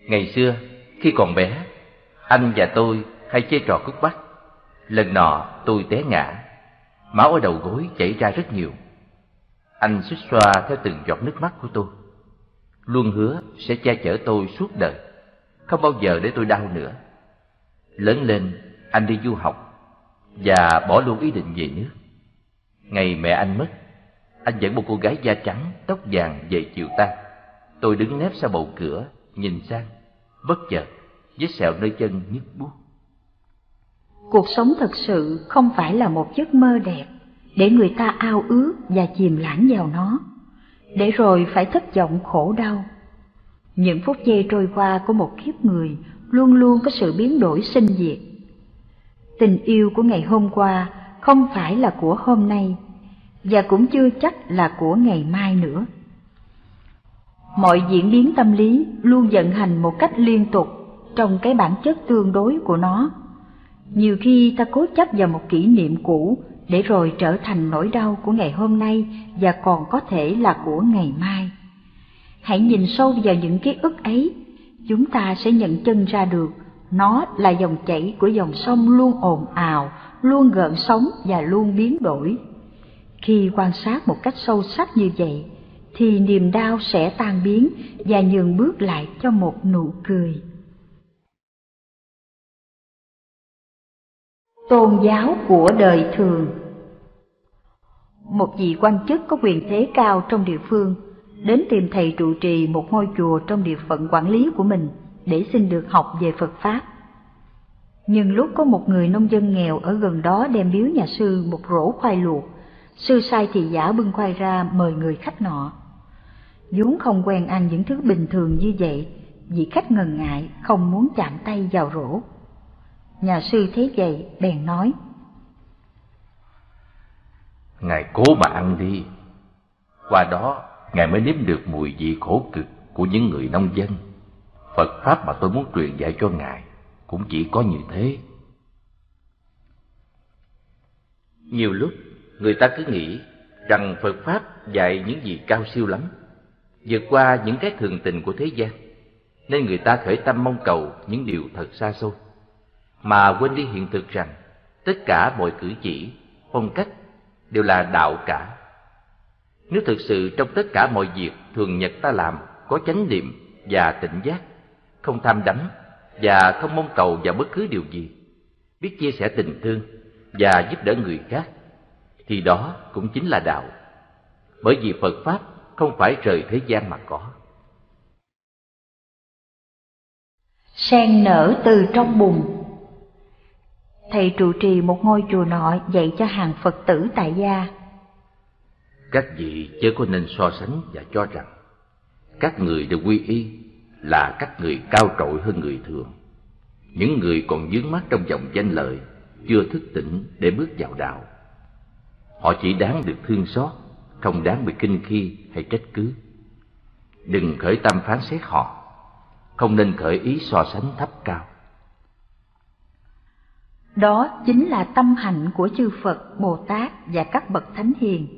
Ngày xưa, khi còn bé, anh và tôi hay chơi trò cút bắt. Lần nọ tôi té ngã, máu ở đầu gối chảy ra rất nhiều. Anh xích xoa theo từng giọt nước mắt của tôi. Luôn hứa sẽ che chở tôi suốt đời, không bao giờ để tôi đau nữa. Lớn lên, anh đi du học và bỏ luôn ý định về nước. Ngày mẹ anh mất, anh dẫn một cô gái da trắng, tóc vàng về chiều ta Tôi đứng nép sau bầu cửa, nhìn sang, bất chợt, vết sẹo nơi chân nhức buốt. Cuộc sống thật sự không phải là một giấc mơ đẹp, để người ta ao ước và chìm lãng vào nó, để rồi phải thất vọng khổ đau. Những phút giây trôi qua của một kiếp người luôn luôn có sự biến đổi sinh diệt. Tình yêu của ngày hôm qua không phải là của hôm nay, và cũng chưa chắc là của ngày mai nữa. Mọi diễn biến tâm lý luôn vận hành một cách liên tục trong cái bản chất tương đối của nó. Nhiều khi ta cố chấp vào một kỷ niệm cũ để rồi trở thành nỗi đau của ngày hôm nay và còn có thể là của ngày mai. Hãy nhìn sâu vào những ký ức ấy, chúng ta sẽ nhận chân ra được nó là dòng chảy của dòng sông luôn ồn ào, luôn gợn sóng và luôn biến đổi. Khi quan sát một cách sâu sắc như vậy, thì niềm đau sẽ tan biến và nhường bước lại cho một nụ cười. Tôn giáo của đời thường Một vị quan chức có quyền thế cao trong địa phương đến tìm thầy trụ trì một ngôi chùa trong địa phận quản lý của mình để xin được học về Phật Pháp. Nhưng lúc có một người nông dân nghèo ở gần đó đem biếu nhà sư một rổ khoai luộc, sư sai thì giả bưng khoai ra mời người khách nọ vốn không quen ăn những thứ bình thường như vậy, vị khách ngần ngại không muốn chạm tay vào rổ. Nhà sư thấy vậy bèn nói: Ngài cố mà ăn đi. Qua đó, Ngài mới nếm được mùi vị khổ cực của những người nông dân. Phật Pháp mà tôi muốn truyền dạy cho Ngài cũng chỉ có như thế. Nhiều lúc, người ta cứ nghĩ rằng Phật Pháp dạy những gì cao siêu lắm, vượt qua những cái thường tình của thế gian, nên người ta khởi tâm mong cầu những điều thật xa xôi. Mà quên đi hiện thực rằng, tất cả mọi cử chỉ, phong cách đều là đạo cả. Nếu thực sự trong tất cả mọi việc thường nhật ta làm có chánh niệm và tỉnh giác, không tham đắm và không mong cầu vào bất cứ điều gì, biết chia sẻ tình thương và giúp đỡ người khác thì đó cũng chính là đạo bởi vì phật pháp không phải rời thế gian mà có. Sen nở từ trong bùn Thầy trụ trì một ngôi chùa nọ dạy cho hàng Phật tử tại gia. Các vị chớ có nên so sánh và cho rằng các người được quy y là các người cao trội hơn người thường. Những người còn dướng mắt trong dòng danh lợi, chưa thức tỉnh để bước vào đạo. Họ chỉ đáng được thương xót không đáng bị kinh khi hay trách cứ. Đừng khởi tâm phán xét họ, không nên khởi ý so sánh thấp cao. Đó chính là tâm hạnh của chư Phật, Bồ Tát và các bậc thánh hiền.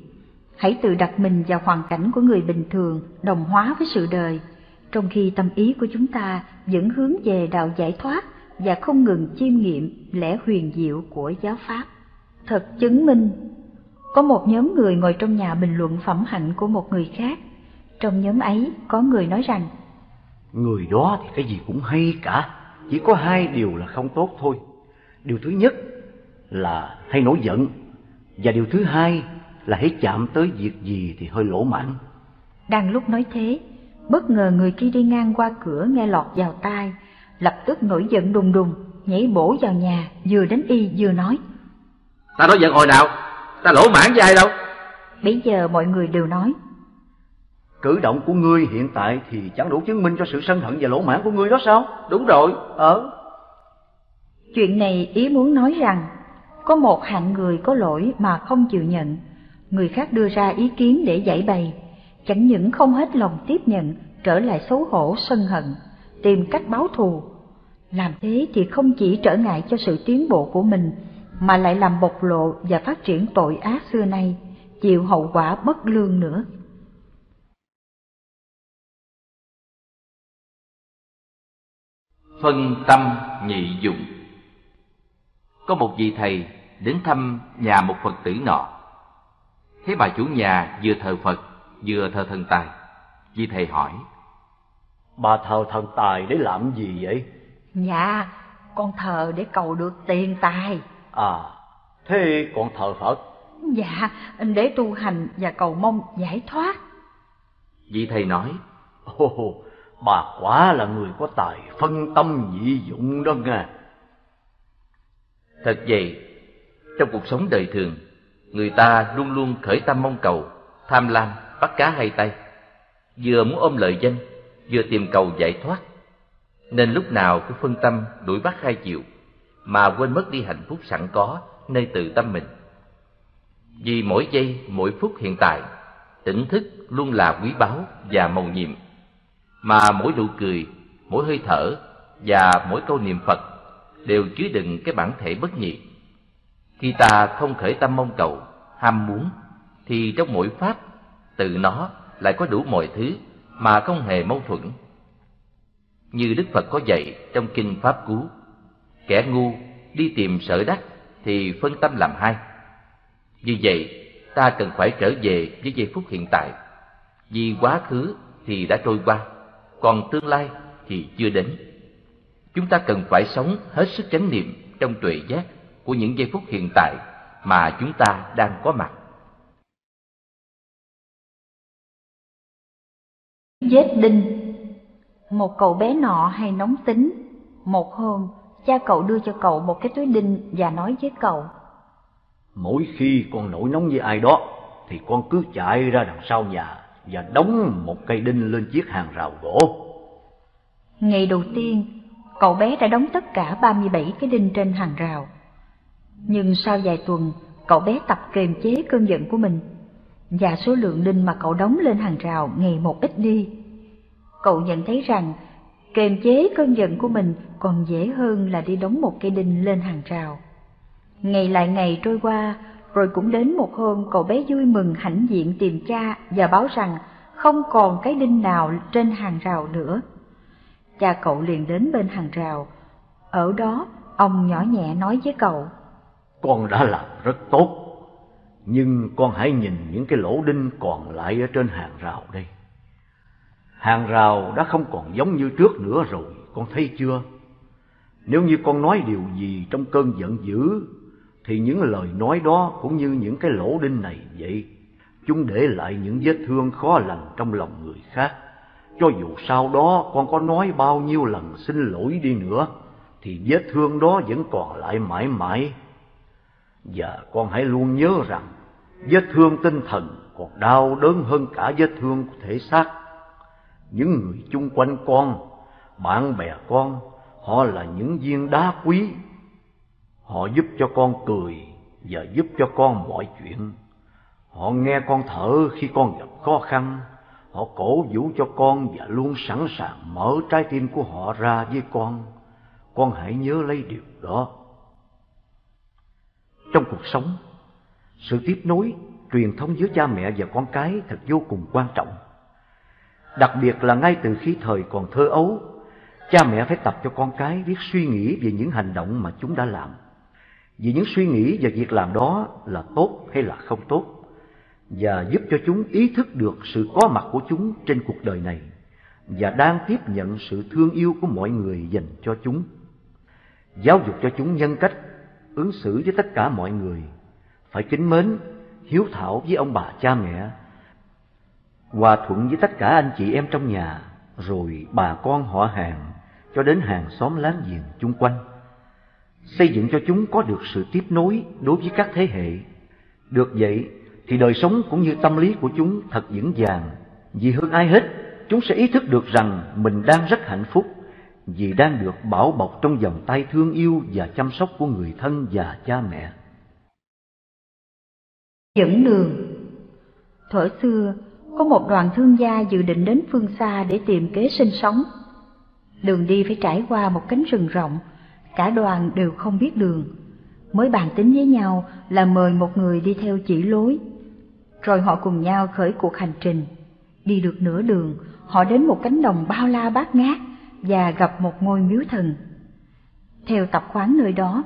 Hãy tự đặt mình vào hoàn cảnh của người bình thường, đồng hóa với sự đời, trong khi tâm ý của chúng ta vẫn hướng về đạo giải thoát và không ngừng chiêm nghiệm lẽ huyền diệu của giáo pháp. Thật chứng minh có một nhóm người ngồi trong nhà bình luận phẩm hạnh của một người khác. Trong nhóm ấy có người nói rằng Người đó thì cái gì cũng hay cả, chỉ có hai điều là không tốt thôi. Điều thứ nhất là hay nổi giận, và điều thứ hai là hãy chạm tới việc gì thì hơi lỗ mãn. Đang lúc nói thế, bất ngờ người kia đi ngang qua cửa nghe lọt vào tai, lập tức nổi giận đùng đùng, nhảy bổ vào nhà, vừa đánh y vừa nói. Ta nói giận hồi nào? Ta lỗ mãn với ai đâu? Bây giờ mọi người đều nói. Cử động của ngươi hiện tại thì chẳng đủ chứng minh cho sự sân hận và lỗ mãn của ngươi đó sao? Đúng rồi. Ờ. Chuyện này ý muốn nói rằng có một hạng người có lỗi mà không chịu nhận. Người khác đưa ra ý kiến để giải bày. Chẳng những không hết lòng tiếp nhận trở lại xấu hổ sân hận tìm cách báo thù. Làm thế thì không chỉ trở ngại cho sự tiến bộ của mình mà lại làm bộc lộ và phát triển tội ác xưa nay, chịu hậu quả bất lương nữa. Phân tâm nhị dụng Có một vị thầy đến thăm nhà một Phật tử nọ. Thấy bà chủ nhà vừa thờ Phật, vừa thờ thần tài. Vị thầy hỏi, Bà thờ thần tài để làm gì vậy? Dạ, con thờ để cầu được tiền tài. À, thế còn thờ Phật? Dạ, để tu hành và cầu mong giải thoát. Vị thầy nói, Ồ, bà quả là người có tài phân tâm nhị dụng đó nghe. Thật vậy, trong cuộc sống đời thường, người ta luôn luôn khởi tâm mong cầu, tham lam, bắt cá hay tay, vừa muốn ôm lợi danh, vừa tìm cầu giải thoát, nên lúc nào cũng phân tâm đuổi bắt hai chiều, mà quên mất đi hạnh phúc sẵn có nơi tự tâm mình. Vì mỗi giây, mỗi phút hiện tại, tỉnh thức luôn là quý báu và màu nhiệm, mà mỗi nụ cười, mỗi hơi thở và mỗi câu niệm Phật đều chứa đựng cái bản thể bất nhị. Khi ta không khởi tâm mong cầu, ham muốn, thì trong mỗi pháp, từ nó lại có đủ mọi thứ mà không hề mâu thuẫn. Như Đức Phật có dạy trong Kinh Pháp Cú, kẻ ngu đi tìm sở đắc thì phân tâm làm hai. Vì vậy, ta cần phải trở về với giây phút hiện tại. Vì quá khứ thì đã trôi qua, còn tương lai thì chưa đến. Chúng ta cần phải sống hết sức chánh niệm trong tuệ giác của những giây phút hiện tại mà chúng ta đang có mặt. Vết đinh Một cậu bé nọ hay nóng tính. Một hôm, cha cậu đưa cho cậu một cái túi đinh và nói với cậu. Mỗi khi con nổi nóng với ai đó, thì con cứ chạy ra đằng sau nhà và đóng một cây đinh lên chiếc hàng rào gỗ. Ngày đầu tiên, cậu bé đã đóng tất cả 37 cái đinh trên hàng rào. Nhưng sau vài tuần, cậu bé tập kiềm chế cơn giận của mình, và số lượng đinh mà cậu đóng lên hàng rào ngày một ít đi. Cậu nhận thấy rằng kềm chế cơn giận của mình còn dễ hơn là đi đóng một cây đinh lên hàng rào. Ngày lại ngày trôi qua, rồi cũng đến một hôm cậu bé vui mừng hãnh diện tìm cha và báo rằng không còn cái đinh nào trên hàng rào nữa. Cha cậu liền đến bên hàng rào. Ở đó, ông nhỏ nhẹ nói với cậu. Con đã làm rất tốt, nhưng con hãy nhìn những cái lỗ đinh còn lại ở trên hàng rào đây. Hàng rào đã không còn giống như trước nữa rồi, con thấy chưa? Nếu như con nói điều gì trong cơn giận dữ, thì những lời nói đó cũng như những cái lỗ đinh này vậy. Chúng để lại những vết thương khó lành trong lòng người khác. Cho dù sau đó con có nói bao nhiêu lần xin lỗi đi nữa, thì vết thương đó vẫn còn lại mãi mãi. Và con hãy luôn nhớ rằng, vết thương tinh thần còn đau đớn hơn cả vết thương của thể xác. Những người chung quanh con, bạn bè con, họ là những viên đá quý. Họ giúp cho con cười và giúp cho con mọi chuyện. Họ nghe con thở khi con gặp khó khăn, Họ cổ vũ cho con và luôn sẵn sàng mở trái tim của họ ra với con. Con hãy nhớ lấy điều đó. Trong cuộc sống, sự tiếp nối, truyền thông giữa cha mẹ và con cái thật vô cùng quan trọng. Đặc biệt là ngay từ khi thời còn thơ ấu, cha mẹ phải tập cho con cái biết suy nghĩ về những hành động mà chúng đã làm. Vì những suy nghĩ và việc làm đó là tốt hay là không tốt và giúp cho chúng ý thức được sự có mặt của chúng trên cuộc đời này và đang tiếp nhận sự thương yêu của mọi người dành cho chúng. Giáo dục cho chúng nhân cách ứng xử với tất cả mọi người, phải kính mến, hiếu thảo với ông bà cha mẹ, hòa thuận với tất cả anh chị em trong nhà, rồi bà con họ hàng, cho đến hàng xóm láng giềng chung quanh. Xây dựng cho chúng có được sự tiếp nối đối với các thế hệ. Được vậy, thì đời sống cũng như tâm lý của chúng thật vững vàng. Vì hơn ai hết, chúng sẽ ý thức được rằng mình đang rất hạnh phúc vì đang được bảo bọc trong vòng tay thương yêu và chăm sóc của người thân và cha mẹ. Dẫn đường Thuở xưa, có một đoàn thương gia dự định đến phương xa để tìm kế sinh sống. Đường đi phải trải qua một cánh rừng rộng, cả đoàn đều không biết đường. Mới bàn tính với nhau là mời một người đi theo chỉ lối rồi họ cùng nhau khởi cuộc hành trình. Đi được nửa đường, họ đến một cánh đồng bao la bát ngát và gặp một ngôi miếu thần. Theo tập quán nơi đó,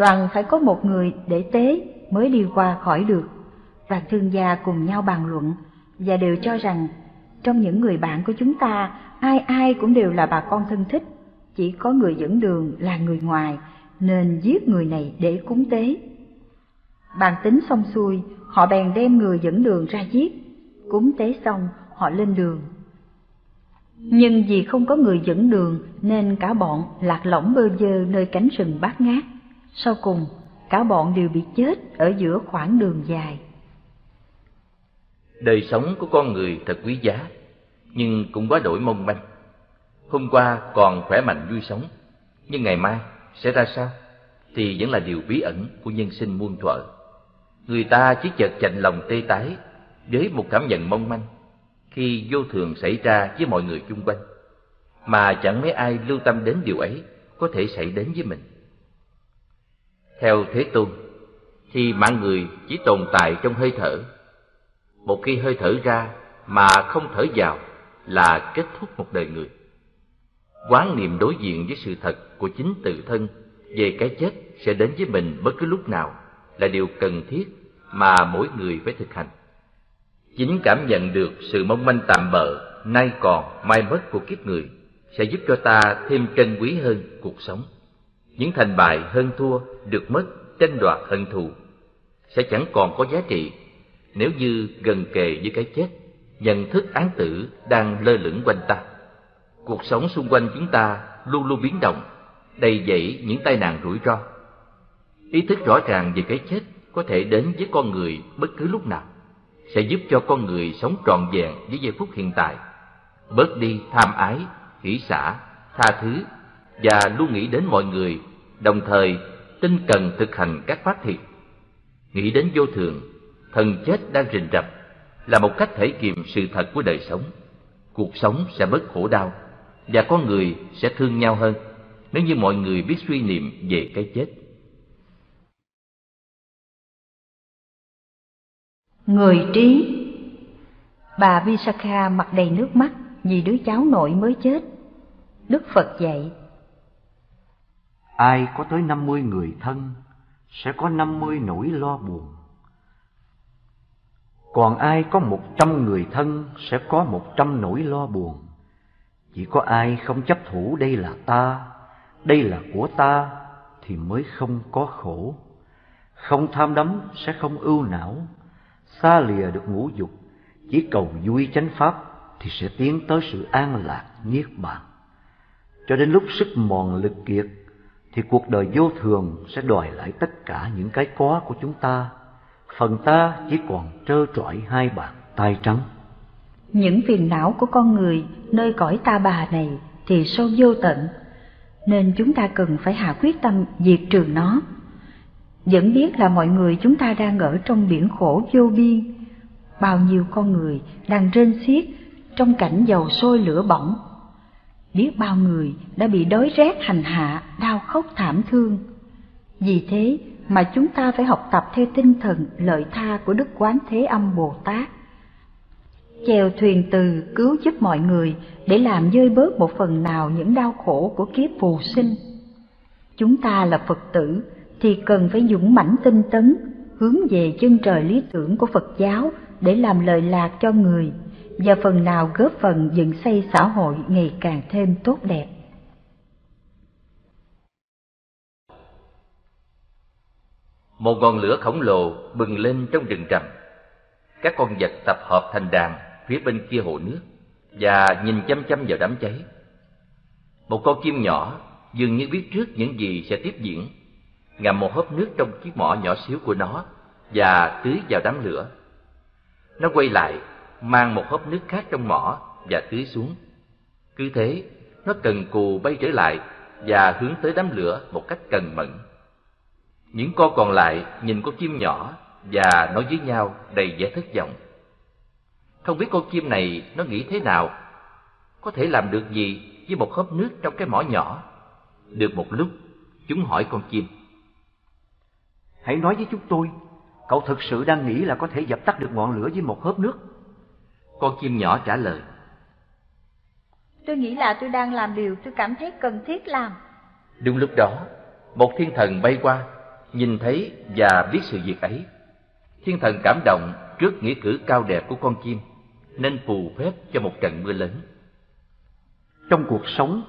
đoàn phải có một người để tế mới đi qua khỏi được. Đoàn thương gia cùng nhau bàn luận và đều cho rằng trong những người bạn của chúng ta, ai ai cũng đều là bà con thân thích, chỉ có người dẫn đường là người ngoài, nên giết người này để cúng tế. Bàn tính xong xuôi, họ bèn đem người dẫn đường ra giết. Cúng tế xong, họ lên đường. Nhưng vì không có người dẫn đường nên cả bọn lạc lõng bơ vơ nơi cánh rừng bát ngát. Sau cùng, cả bọn đều bị chết ở giữa khoảng đường dài. Đời sống của con người thật quý giá, nhưng cũng quá đổi mong manh. Hôm qua còn khỏe mạnh vui sống, nhưng ngày mai sẽ ra sao? Thì vẫn là điều bí ẩn của nhân sinh muôn thuở. Người ta chỉ chợt chạnh lòng tê tái với một cảm nhận mong manh khi vô thường xảy ra với mọi người chung quanh, mà chẳng mấy ai lưu tâm đến điều ấy có thể xảy đến với mình. Theo Thế Tôn, thì mạng người chỉ tồn tại trong hơi thở. Một khi hơi thở ra mà không thở vào là kết thúc một đời người. Quán niệm đối diện với sự thật của chính tự thân về cái chết sẽ đến với mình bất cứ lúc nào là điều cần thiết mà mỗi người phải thực hành. Chính cảm nhận được sự mong manh tạm bợ, nay còn, mai mất của kiếp người sẽ giúp cho ta thêm trân quý hơn cuộc sống. Những thành bại hơn thua, được mất, tranh đoạt hận thù sẽ chẳng còn có giá trị nếu như gần kề với cái chết, nhận thức án tử đang lơ lửng quanh ta. Cuộc sống xung quanh chúng ta luôn luôn biến động, đầy dẫy những tai nạn rủi ro. Ý thức rõ ràng về cái chết có thể đến với con người bất cứ lúc nào, sẽ giúp cho con người sống trọn vẹn với giây phút hiện tại, bớt đi tham ái, hỷ xả, tha thứ và luôn nghĩ đến mọi người, đồng thời tinh cần thực hành các pháp thiện. Nghĩ đến vô thường, thần chết đang rình rập là một cách thể kiệm sự thật của đời sống. Cuộc sống sẽ bớt khổ đau và con người sẽ thương nhau hơn nếu như mọi người biết suy niệm về cái chết. Người trí Bà Visakha mặt đầy nước mắt vì đứa cháu nội mới chết. Đức Phật dạy Ai có tới năm mươi người thân sẽ có năm mươi nỗi lo buồn. Còn ai có một trăm người thân sẽ có một trăm nỗi lo buồn. Chỉ có ai không chấp thủ đây là ta, đây là của ta thì mới không có khổ. Không tham đắm sẽ không ưu não, xa lìa được ngũ dục, chỉ cầu vui chánh pháp thì sẽ tiến tới sự an lạc niết bàn. Cho đến lúc sức mòn lực kiệt thì cuộc đời vô thường sẽ đòi lại tất cả những cái có của chúng ta. Phần ta chỉ còn trơ trọi hai bàn tay trắng. Những phiền não của con người nơi cõi ta bà này thì sâu vô tận, nên chúng ta cần phải hạ quyết tâm diệt trừ nó. Vẫn biết là mọi người chúng ta đang ở trong biển khổ vô biên, bao nhiêu con người đang rên xiết trong cảnh dầu sôi lửa bỏng biết bao người đã bị đói rét hành hạ, đau khóc thảm thương. Vì thế mà chúng ta phải học tập theo tinh thần lợi tha của Đức Quán Thế Âm Bồ Tát. Chèo thuyền từ cứu giúp mọi người để làm dơi bớt một phần nào những đau khổ của kiếp phù sinh. Chúng ta là Phật tử thì cần phải dũng mãnh tinh tấn, hướng về chân trời lý tưởng của Phật giáo để làm lợi lạc cho người và phần nào góp phần dựng xây xã hội ngày càng thêm tốt đẹp. Một ngọn lửa khổng lồ bừng lên trong rừng rậm. Các con vật tập hợp thành đàn phía bên kia hồ nước và nhìn chăm chăm vào đám cháy. Một con chim nhỏ dường như biết trước những gì sẽ tiếp diễn, ngậm một hớp nước trong chiếc mỏ nhỏ xíu của nó và tưới vào đám lửa. Nó quay lại mang một hớp nước khác trong mỏ và tưới xuống. Cứ thế, nó cần cù bay trở lại và hướng tới đám lửa một cách cần mẫn. Những con còn lại nhìn con chim nhỏ và nói với nhau đầy vẻ thất vọng. Không biết con chim này nó nghĩ thế nào, có thể làm được gì với một hớp nước trong cái mỏ nhỏ. Được một lúc, chúng hỏi con chim. Hãy nói với chúng tôi, cậu thực sự đang nghĩ là có thể dập tắt được ngọn lửa với một hớp nước? Con chim nhỏ trả lời. Tôi nghĩ là tôi đang làm điều tôi cảm thấy cần thiết làm. Đúng lúc đó, một thiên thần bay qua, nhìn thấy và biết sự việc ấy. Thiên thần cảm động trước nghĩa cử cao đẹp của con chim, nên phù phép cho một trận mưa lớn. Trong cuộc sống,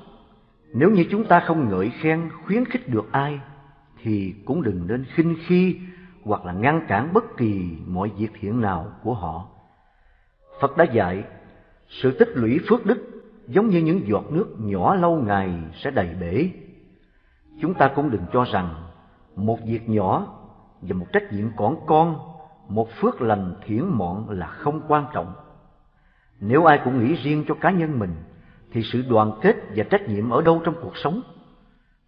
nếu như chúng ta không ngợi khen, khuyến khích được ai, thì cũng đừng nên khinh khi hoặc là ngăn cản bất kỳ mọi việc thiện nào của họ. Phật đã dạy, sự tích lũy phước đức giống như những giọt nước nhỏ lâu ngày sẽ đầy bể. Chúng ta cũng đừng cho rằng một việc nhỏ và một trách nhiệm còn con, một phước lành thiển mọn là không quan trọng. Nếu ai cũng nghĩ riêng cho cá nhân mình, thì sự đoàn kết và trách nhiệm ở đâu trong cuộc sống?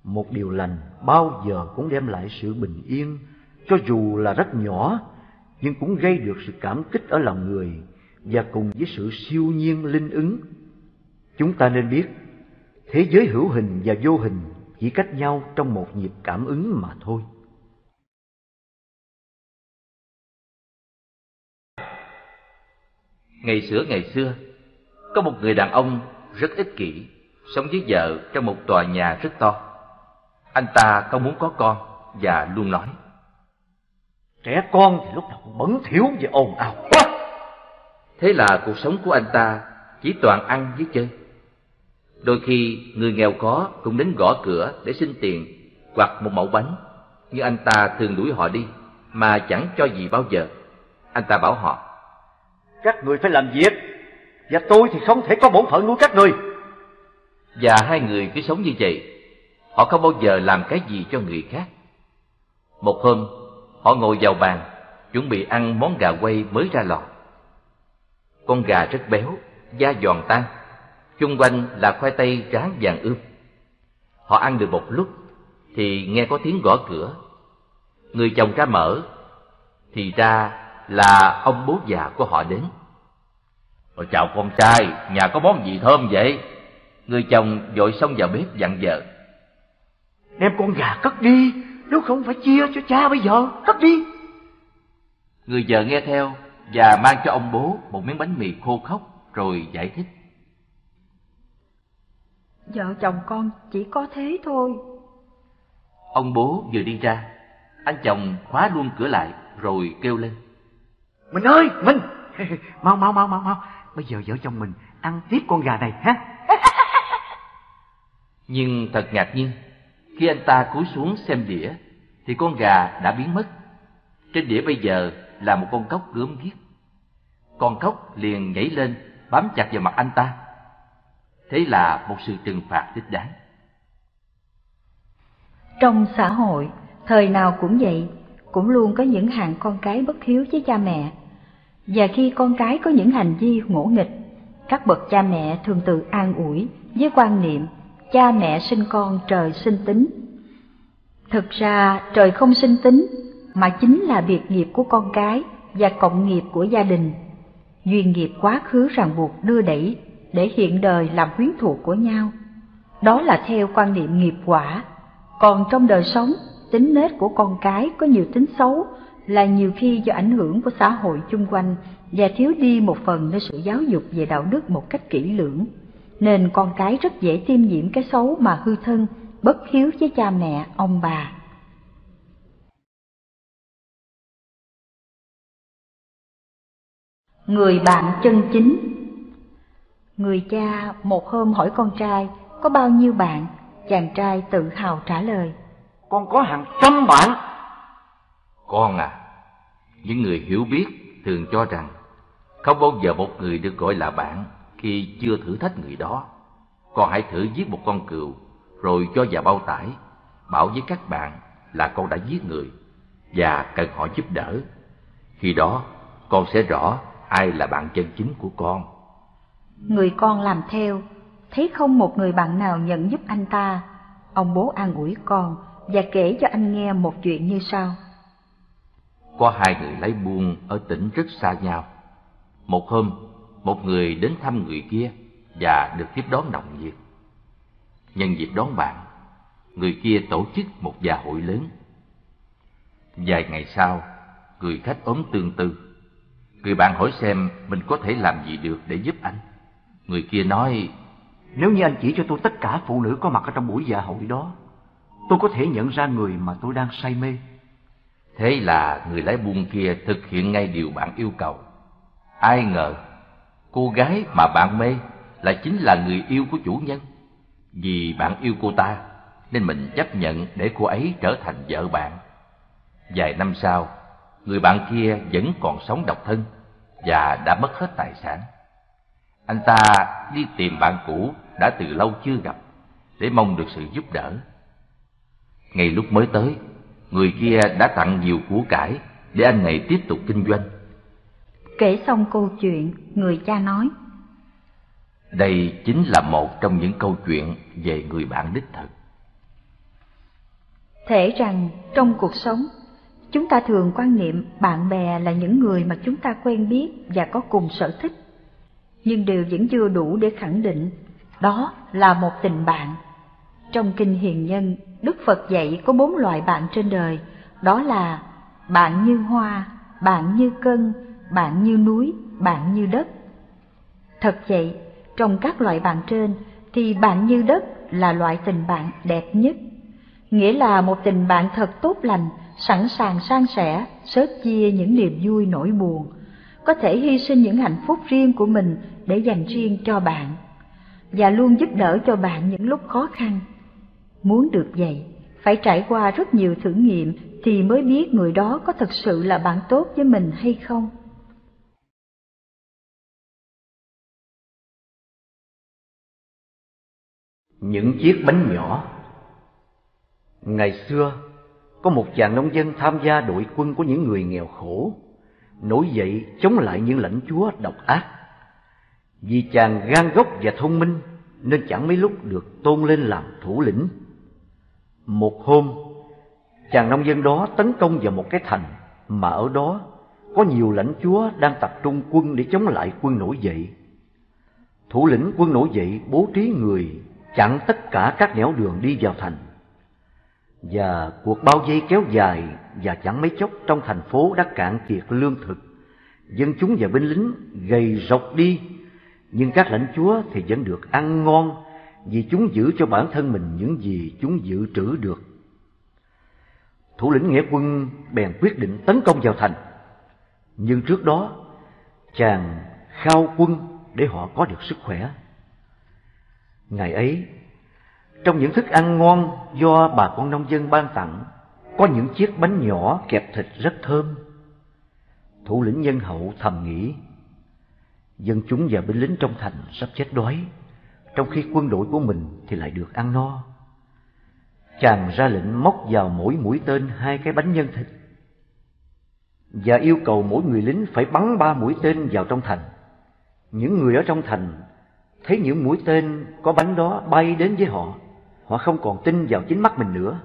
Một điều lành bao giờ cũng đem lại sự bình yên, cho dù là rất nhỏ, nhưng cũng gây được sự cảm kích ở lòng người và cùng với sự siêu nhiên linh ứng. Chúng ta nên biết, thế giới hữu hình và vô hình chỉ cách nhau trong một nhịp cảm ứng mà thôi. Ngày xưa ngày xưa, có một người đàn ông rất ích kỷ, sống với vợ trong một tòa nhà rất to. Anh ta không muốn có con và luôn nói Trẻ con thì lúc nào cũng bẩn thỉu và ồn ào quá. Thế là cuộc sống của anh ta chỉ toàn ăn với chơi. Đôi khi người nghèo có cũng đến gõ cửa để xin tiền hoặc một mẫu bánh, nhưng anh ta thường đuổi họ đi mà chẳng cho gì bao giờ. Anh ta bảo họ Các người phải làm việc, và tôi thì không thể có bổn phận nuôi các người. Và hai người cứ sống như vậy, họ không bao giờ làm cái gì cho người khác. Một hôm, họ ngồi vào bàn, chuẩn bị ăn món gà quay mới ra lò. Con gà rất béo, da giòn tan, chung quanh là khoai tây rán vàng ươm. Họ ăn được một lúc, thì nghe có tiếng gõ cửa. Người chồng ra mở, thì ra là ông bố già của họ đến. Ôi chào con trai, nhà có món gì thơm vậy? Người chồng vội xông vào bếp dặn vợ. Đem con gà cất đi, nếu không phải chia cho cha bây giờ, cất đi. Người vợ nghe theo và mang cho ông bố một miếng bánh mì khô khốc rồi giải thích. Vợ chồng con chỉ có thế thôi. Ông bố vừa đi ra, anh chồng khóa luôn cửa lại rồi kêu lên. Mình ơi, mình! mau mau mau mau mau, bây giờ vợ chồng mình ăn tiếp con gà này ha. Nhưng thật ngạc nhiên, khi anh ta cúi xuống xem đĩa, thì con gà đã biến mất. Trên đĩa bây giờ là một con cóc gớm ghiếc. Con cóc liền nhảy lên, bám chặt vào mặt anh ta. Thế là một sự trừng phạt thích đáng. Trong xã hội, thời nào cũng vậy, cũng luôn có những hàng con cái bất hiếu với cha mẹ. Và khi con cái có những hành vi ngỗ nghịch, các bậc cha mẹ thường tự an ủi với quan niệm cha mẹ sinh con trời sinh tính. Thực ra trời không sinh tính, mà chính là biệt nghiệp của con cái và cộng nghiệp của gia đình. Duyên nghiệp quá khứ ràng buộc đưa đẩy để hiện đời làm quyến thuộc của nhau. Đó là theo quan niệm nghiệp quả. Còn trong đời sống, tính nết của con cái có nhiều tính xấu là nhiều khi do ảnh hưởng của xã hội chung quanh và thiếu đi một phần nơi sự giáo dục về đạo đức một cách kỹ lưỡng. Nên con cái rất dễ tiêm nhiễm cái xấu mà hư thân, bất hiếu với cha mẹ, ông bà. Người bạn chân chính Người cha một hôm hỏi con trai có bao nhiêu bạn, chàng trai tự hào trả lời. Con có hàng trăm bạn. Con à, những người hiểu biết thường cho rằng không bao giờ một người được gọi là bạn khi chưa thử thách người đó. Con hãy thử giết một con cừu, rồi cho vào bao tải, bảo với các bạn là con đã giết người và cần họ giúp đỡ. Khi đó, con sẽ rõ ai là bạn chân chính của con. Người con làm theo, thấy không một người bạn nào nhận giúp anh ta. Ông bố an ủi con và kể cho anh nghe một chuyện như sau. Có hai người lấy buôn ở tỉnh rất xa nhau. Một hôm, một người đến thăm người kia và được tiếp đón nồng nhiệt. Nhân dịp đón bạn, người kia tổ chức một dạ hội lớn. Vài ngày sau, người khách ốm tương tư. Người bạn hỏi xem mình có thể làm gì được để giúp anh. Người kia nói, Nếu như anh chỉ cho tôi tất cả phụ nữ có mặt ở trong buổi dạ hội đó, tôi có thể nhận ra người mà tôi đang say mê. Thế là người lái buôn kia thực hiện ngay điều bạn yêu cầu. Ai ngờ, cô gái mà bạn mê là chính là người yêu của chủ nhân. Vì bạn yêu cô ta, nên mình chấp nhận để cô ấy trở thành vợ bạn. Vài năm sau, người bạn kia vẫn còn sống độc thân và đã mất hết tài sản. Anh ta đi tìm bạn cũ đã từ lâu chưa gặp để mong được sự giúp đỡ. Ngay lúc mới tới, người kia đã tặng nhiều của cải để anh này tiếp tục kinh doanh. Kể xong câu chuyện, người cha nói. Đây chính là một trong những câu chuyện về người bạn đích thực. Thể rằng trong cuộc sống, chúng ta thường quan niệm bạn bè là những người mà chúng ta quen biết và có cùng sở thích. Nhưng đều vẫn chưa đủ để khẳng định đó là một tình bạn. Trong Kinh Hiền Nhân, Đức Phật dạy có bốn loại bạn trên đời, đó là bạn như hoa, bạn như cân, bạn như núi, bạn như đất. Thật vậy, trong các loại bạn trên thì bạn như đất là loại tình bạn đẹp nhất. Nghĩa là một tình bạn thật tốt lành, sẵn sàng san sẻ, sớt chia những niềm vui nỗi buồn, có thể hy sinh những hạnh phúc riêng của mình để dành riêng cho bạn, và luôn giúp đỡ cho bạn những lúc khó khăn. Muốn được vậy, phải trải qua rất nhiều thử nghiệm thì mới biết người đó có thật sự là bạn tốt với mình hay không. Những chiếc bánh nhỏ Ngày xưa, có một chàng nông dân tham gia đội quân của những người nghèo khổ, nổi dậy chống lại những lãnh chúa độc ác. Vì chàng gan gốc và thông minh nên chẳng mấy lúc được tôn lên làm thủ lĩnh. Một hôm, chàng nông dân đó tấn công vào một cái thành mà ở đó có nhiều lãnh chúa đang tập trung quân để chống lại quân nổi dậy. Thủ lĩnh quân nổi dậy bố trí người chặn tất cả các nẻo đường đi vào thành. Và cuộc bao vây kéo dài và chẳng mấy chốc trong thành phố đã cạn kiệt lương thực. Dân chúng và binh lính gầy rộc đi, nhưng các lãnh chúa thì vẫn được ăn ngon vì chúng giữ cho bản thân mình những gì chúng dự trữ được. Thủ lĩnh nghĩa quân bèn quyết định tấn công vào thành. Nhưng trước đó, chàng khao quân để họ có được sức khỏe. Ngày ấy, trong những thức ăn ngon do bà con nông dân ban tặng, có những chiếc bánh nhỏ kẹp thịt rất thơm. Thủ lĩnh nhân hậu thầm nghĩ, dân chúng và binh lính trong thành sắp chết đói, trong khi quân đội của mình thì lại được ăn no. Chàng ra lệnh móc vào mỗi mũi tên hai cái bánh nhân thịt và yêu cầu mỗi người lính phải bắn ba mũi tên vào trong thành. Những người ở trong thành thấy những mũi tên có bánh đó bay đến với họ, họ không còn tin vào chính mắt mình nữa.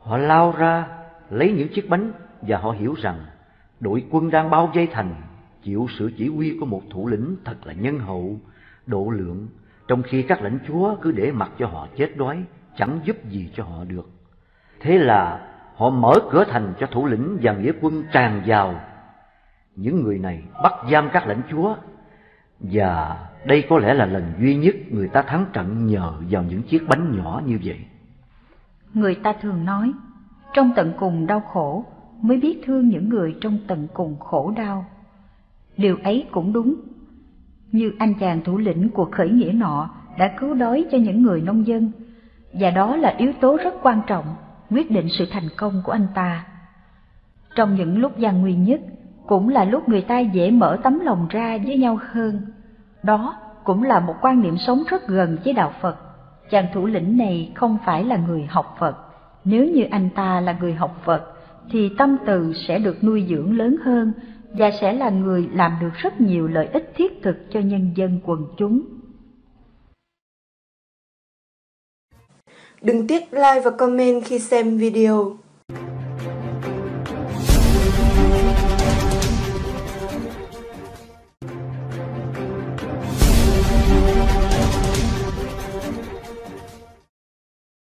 Họ lao ra lấy những chiếc bánh và họ hiểu rằng đội quân đang bao vây thành chịu sự chỉ huy của một thủ lĩnh thật là nhân hậu, độ lượng, trong khi các lãnh chúa cứ để mặc cho họ chết đói, chẳng giúp gì cho họ được. Thế là họ mở cửa thành cho thủ lĩnh và nghĩa quân tràn vào. Những người này bắt giam các lãnh chúa và đây có lẽ là lần duy nhất người ta thắng trận nhờ vào những chiếc bánh nhỏ như vậy. Người ta thường nói, trong tận cùng đau khổ mới biết thương những người trong tận cùng khổ đau. Điều ấy cũng đúng. Như anh chàng thủ lĩnh cuộc khởi nghĩa nọ đã cứu đói cho những người nông dân, và đó là yếu tố rất quan trọng, quyết định sự thành công của anh ta. Trong những lúc gian nguy nhất, cũng là lúc người ta dễ mở tấm lòng ra với nhau hơn. Đó cũng là một quan niệm sống rất gần với đạo Phật. Chàng thủ lĩnh này không phải là người học Phật. Nếu như anh ta là người học Phật, thì tâm từ sẽ được nuôi dưỡng lớn hơn và sẽ là người làm được rất nhiều lợi ích thiết thực cho nhân dân quần chúng. Đừng tiếc like và comment khi xem video.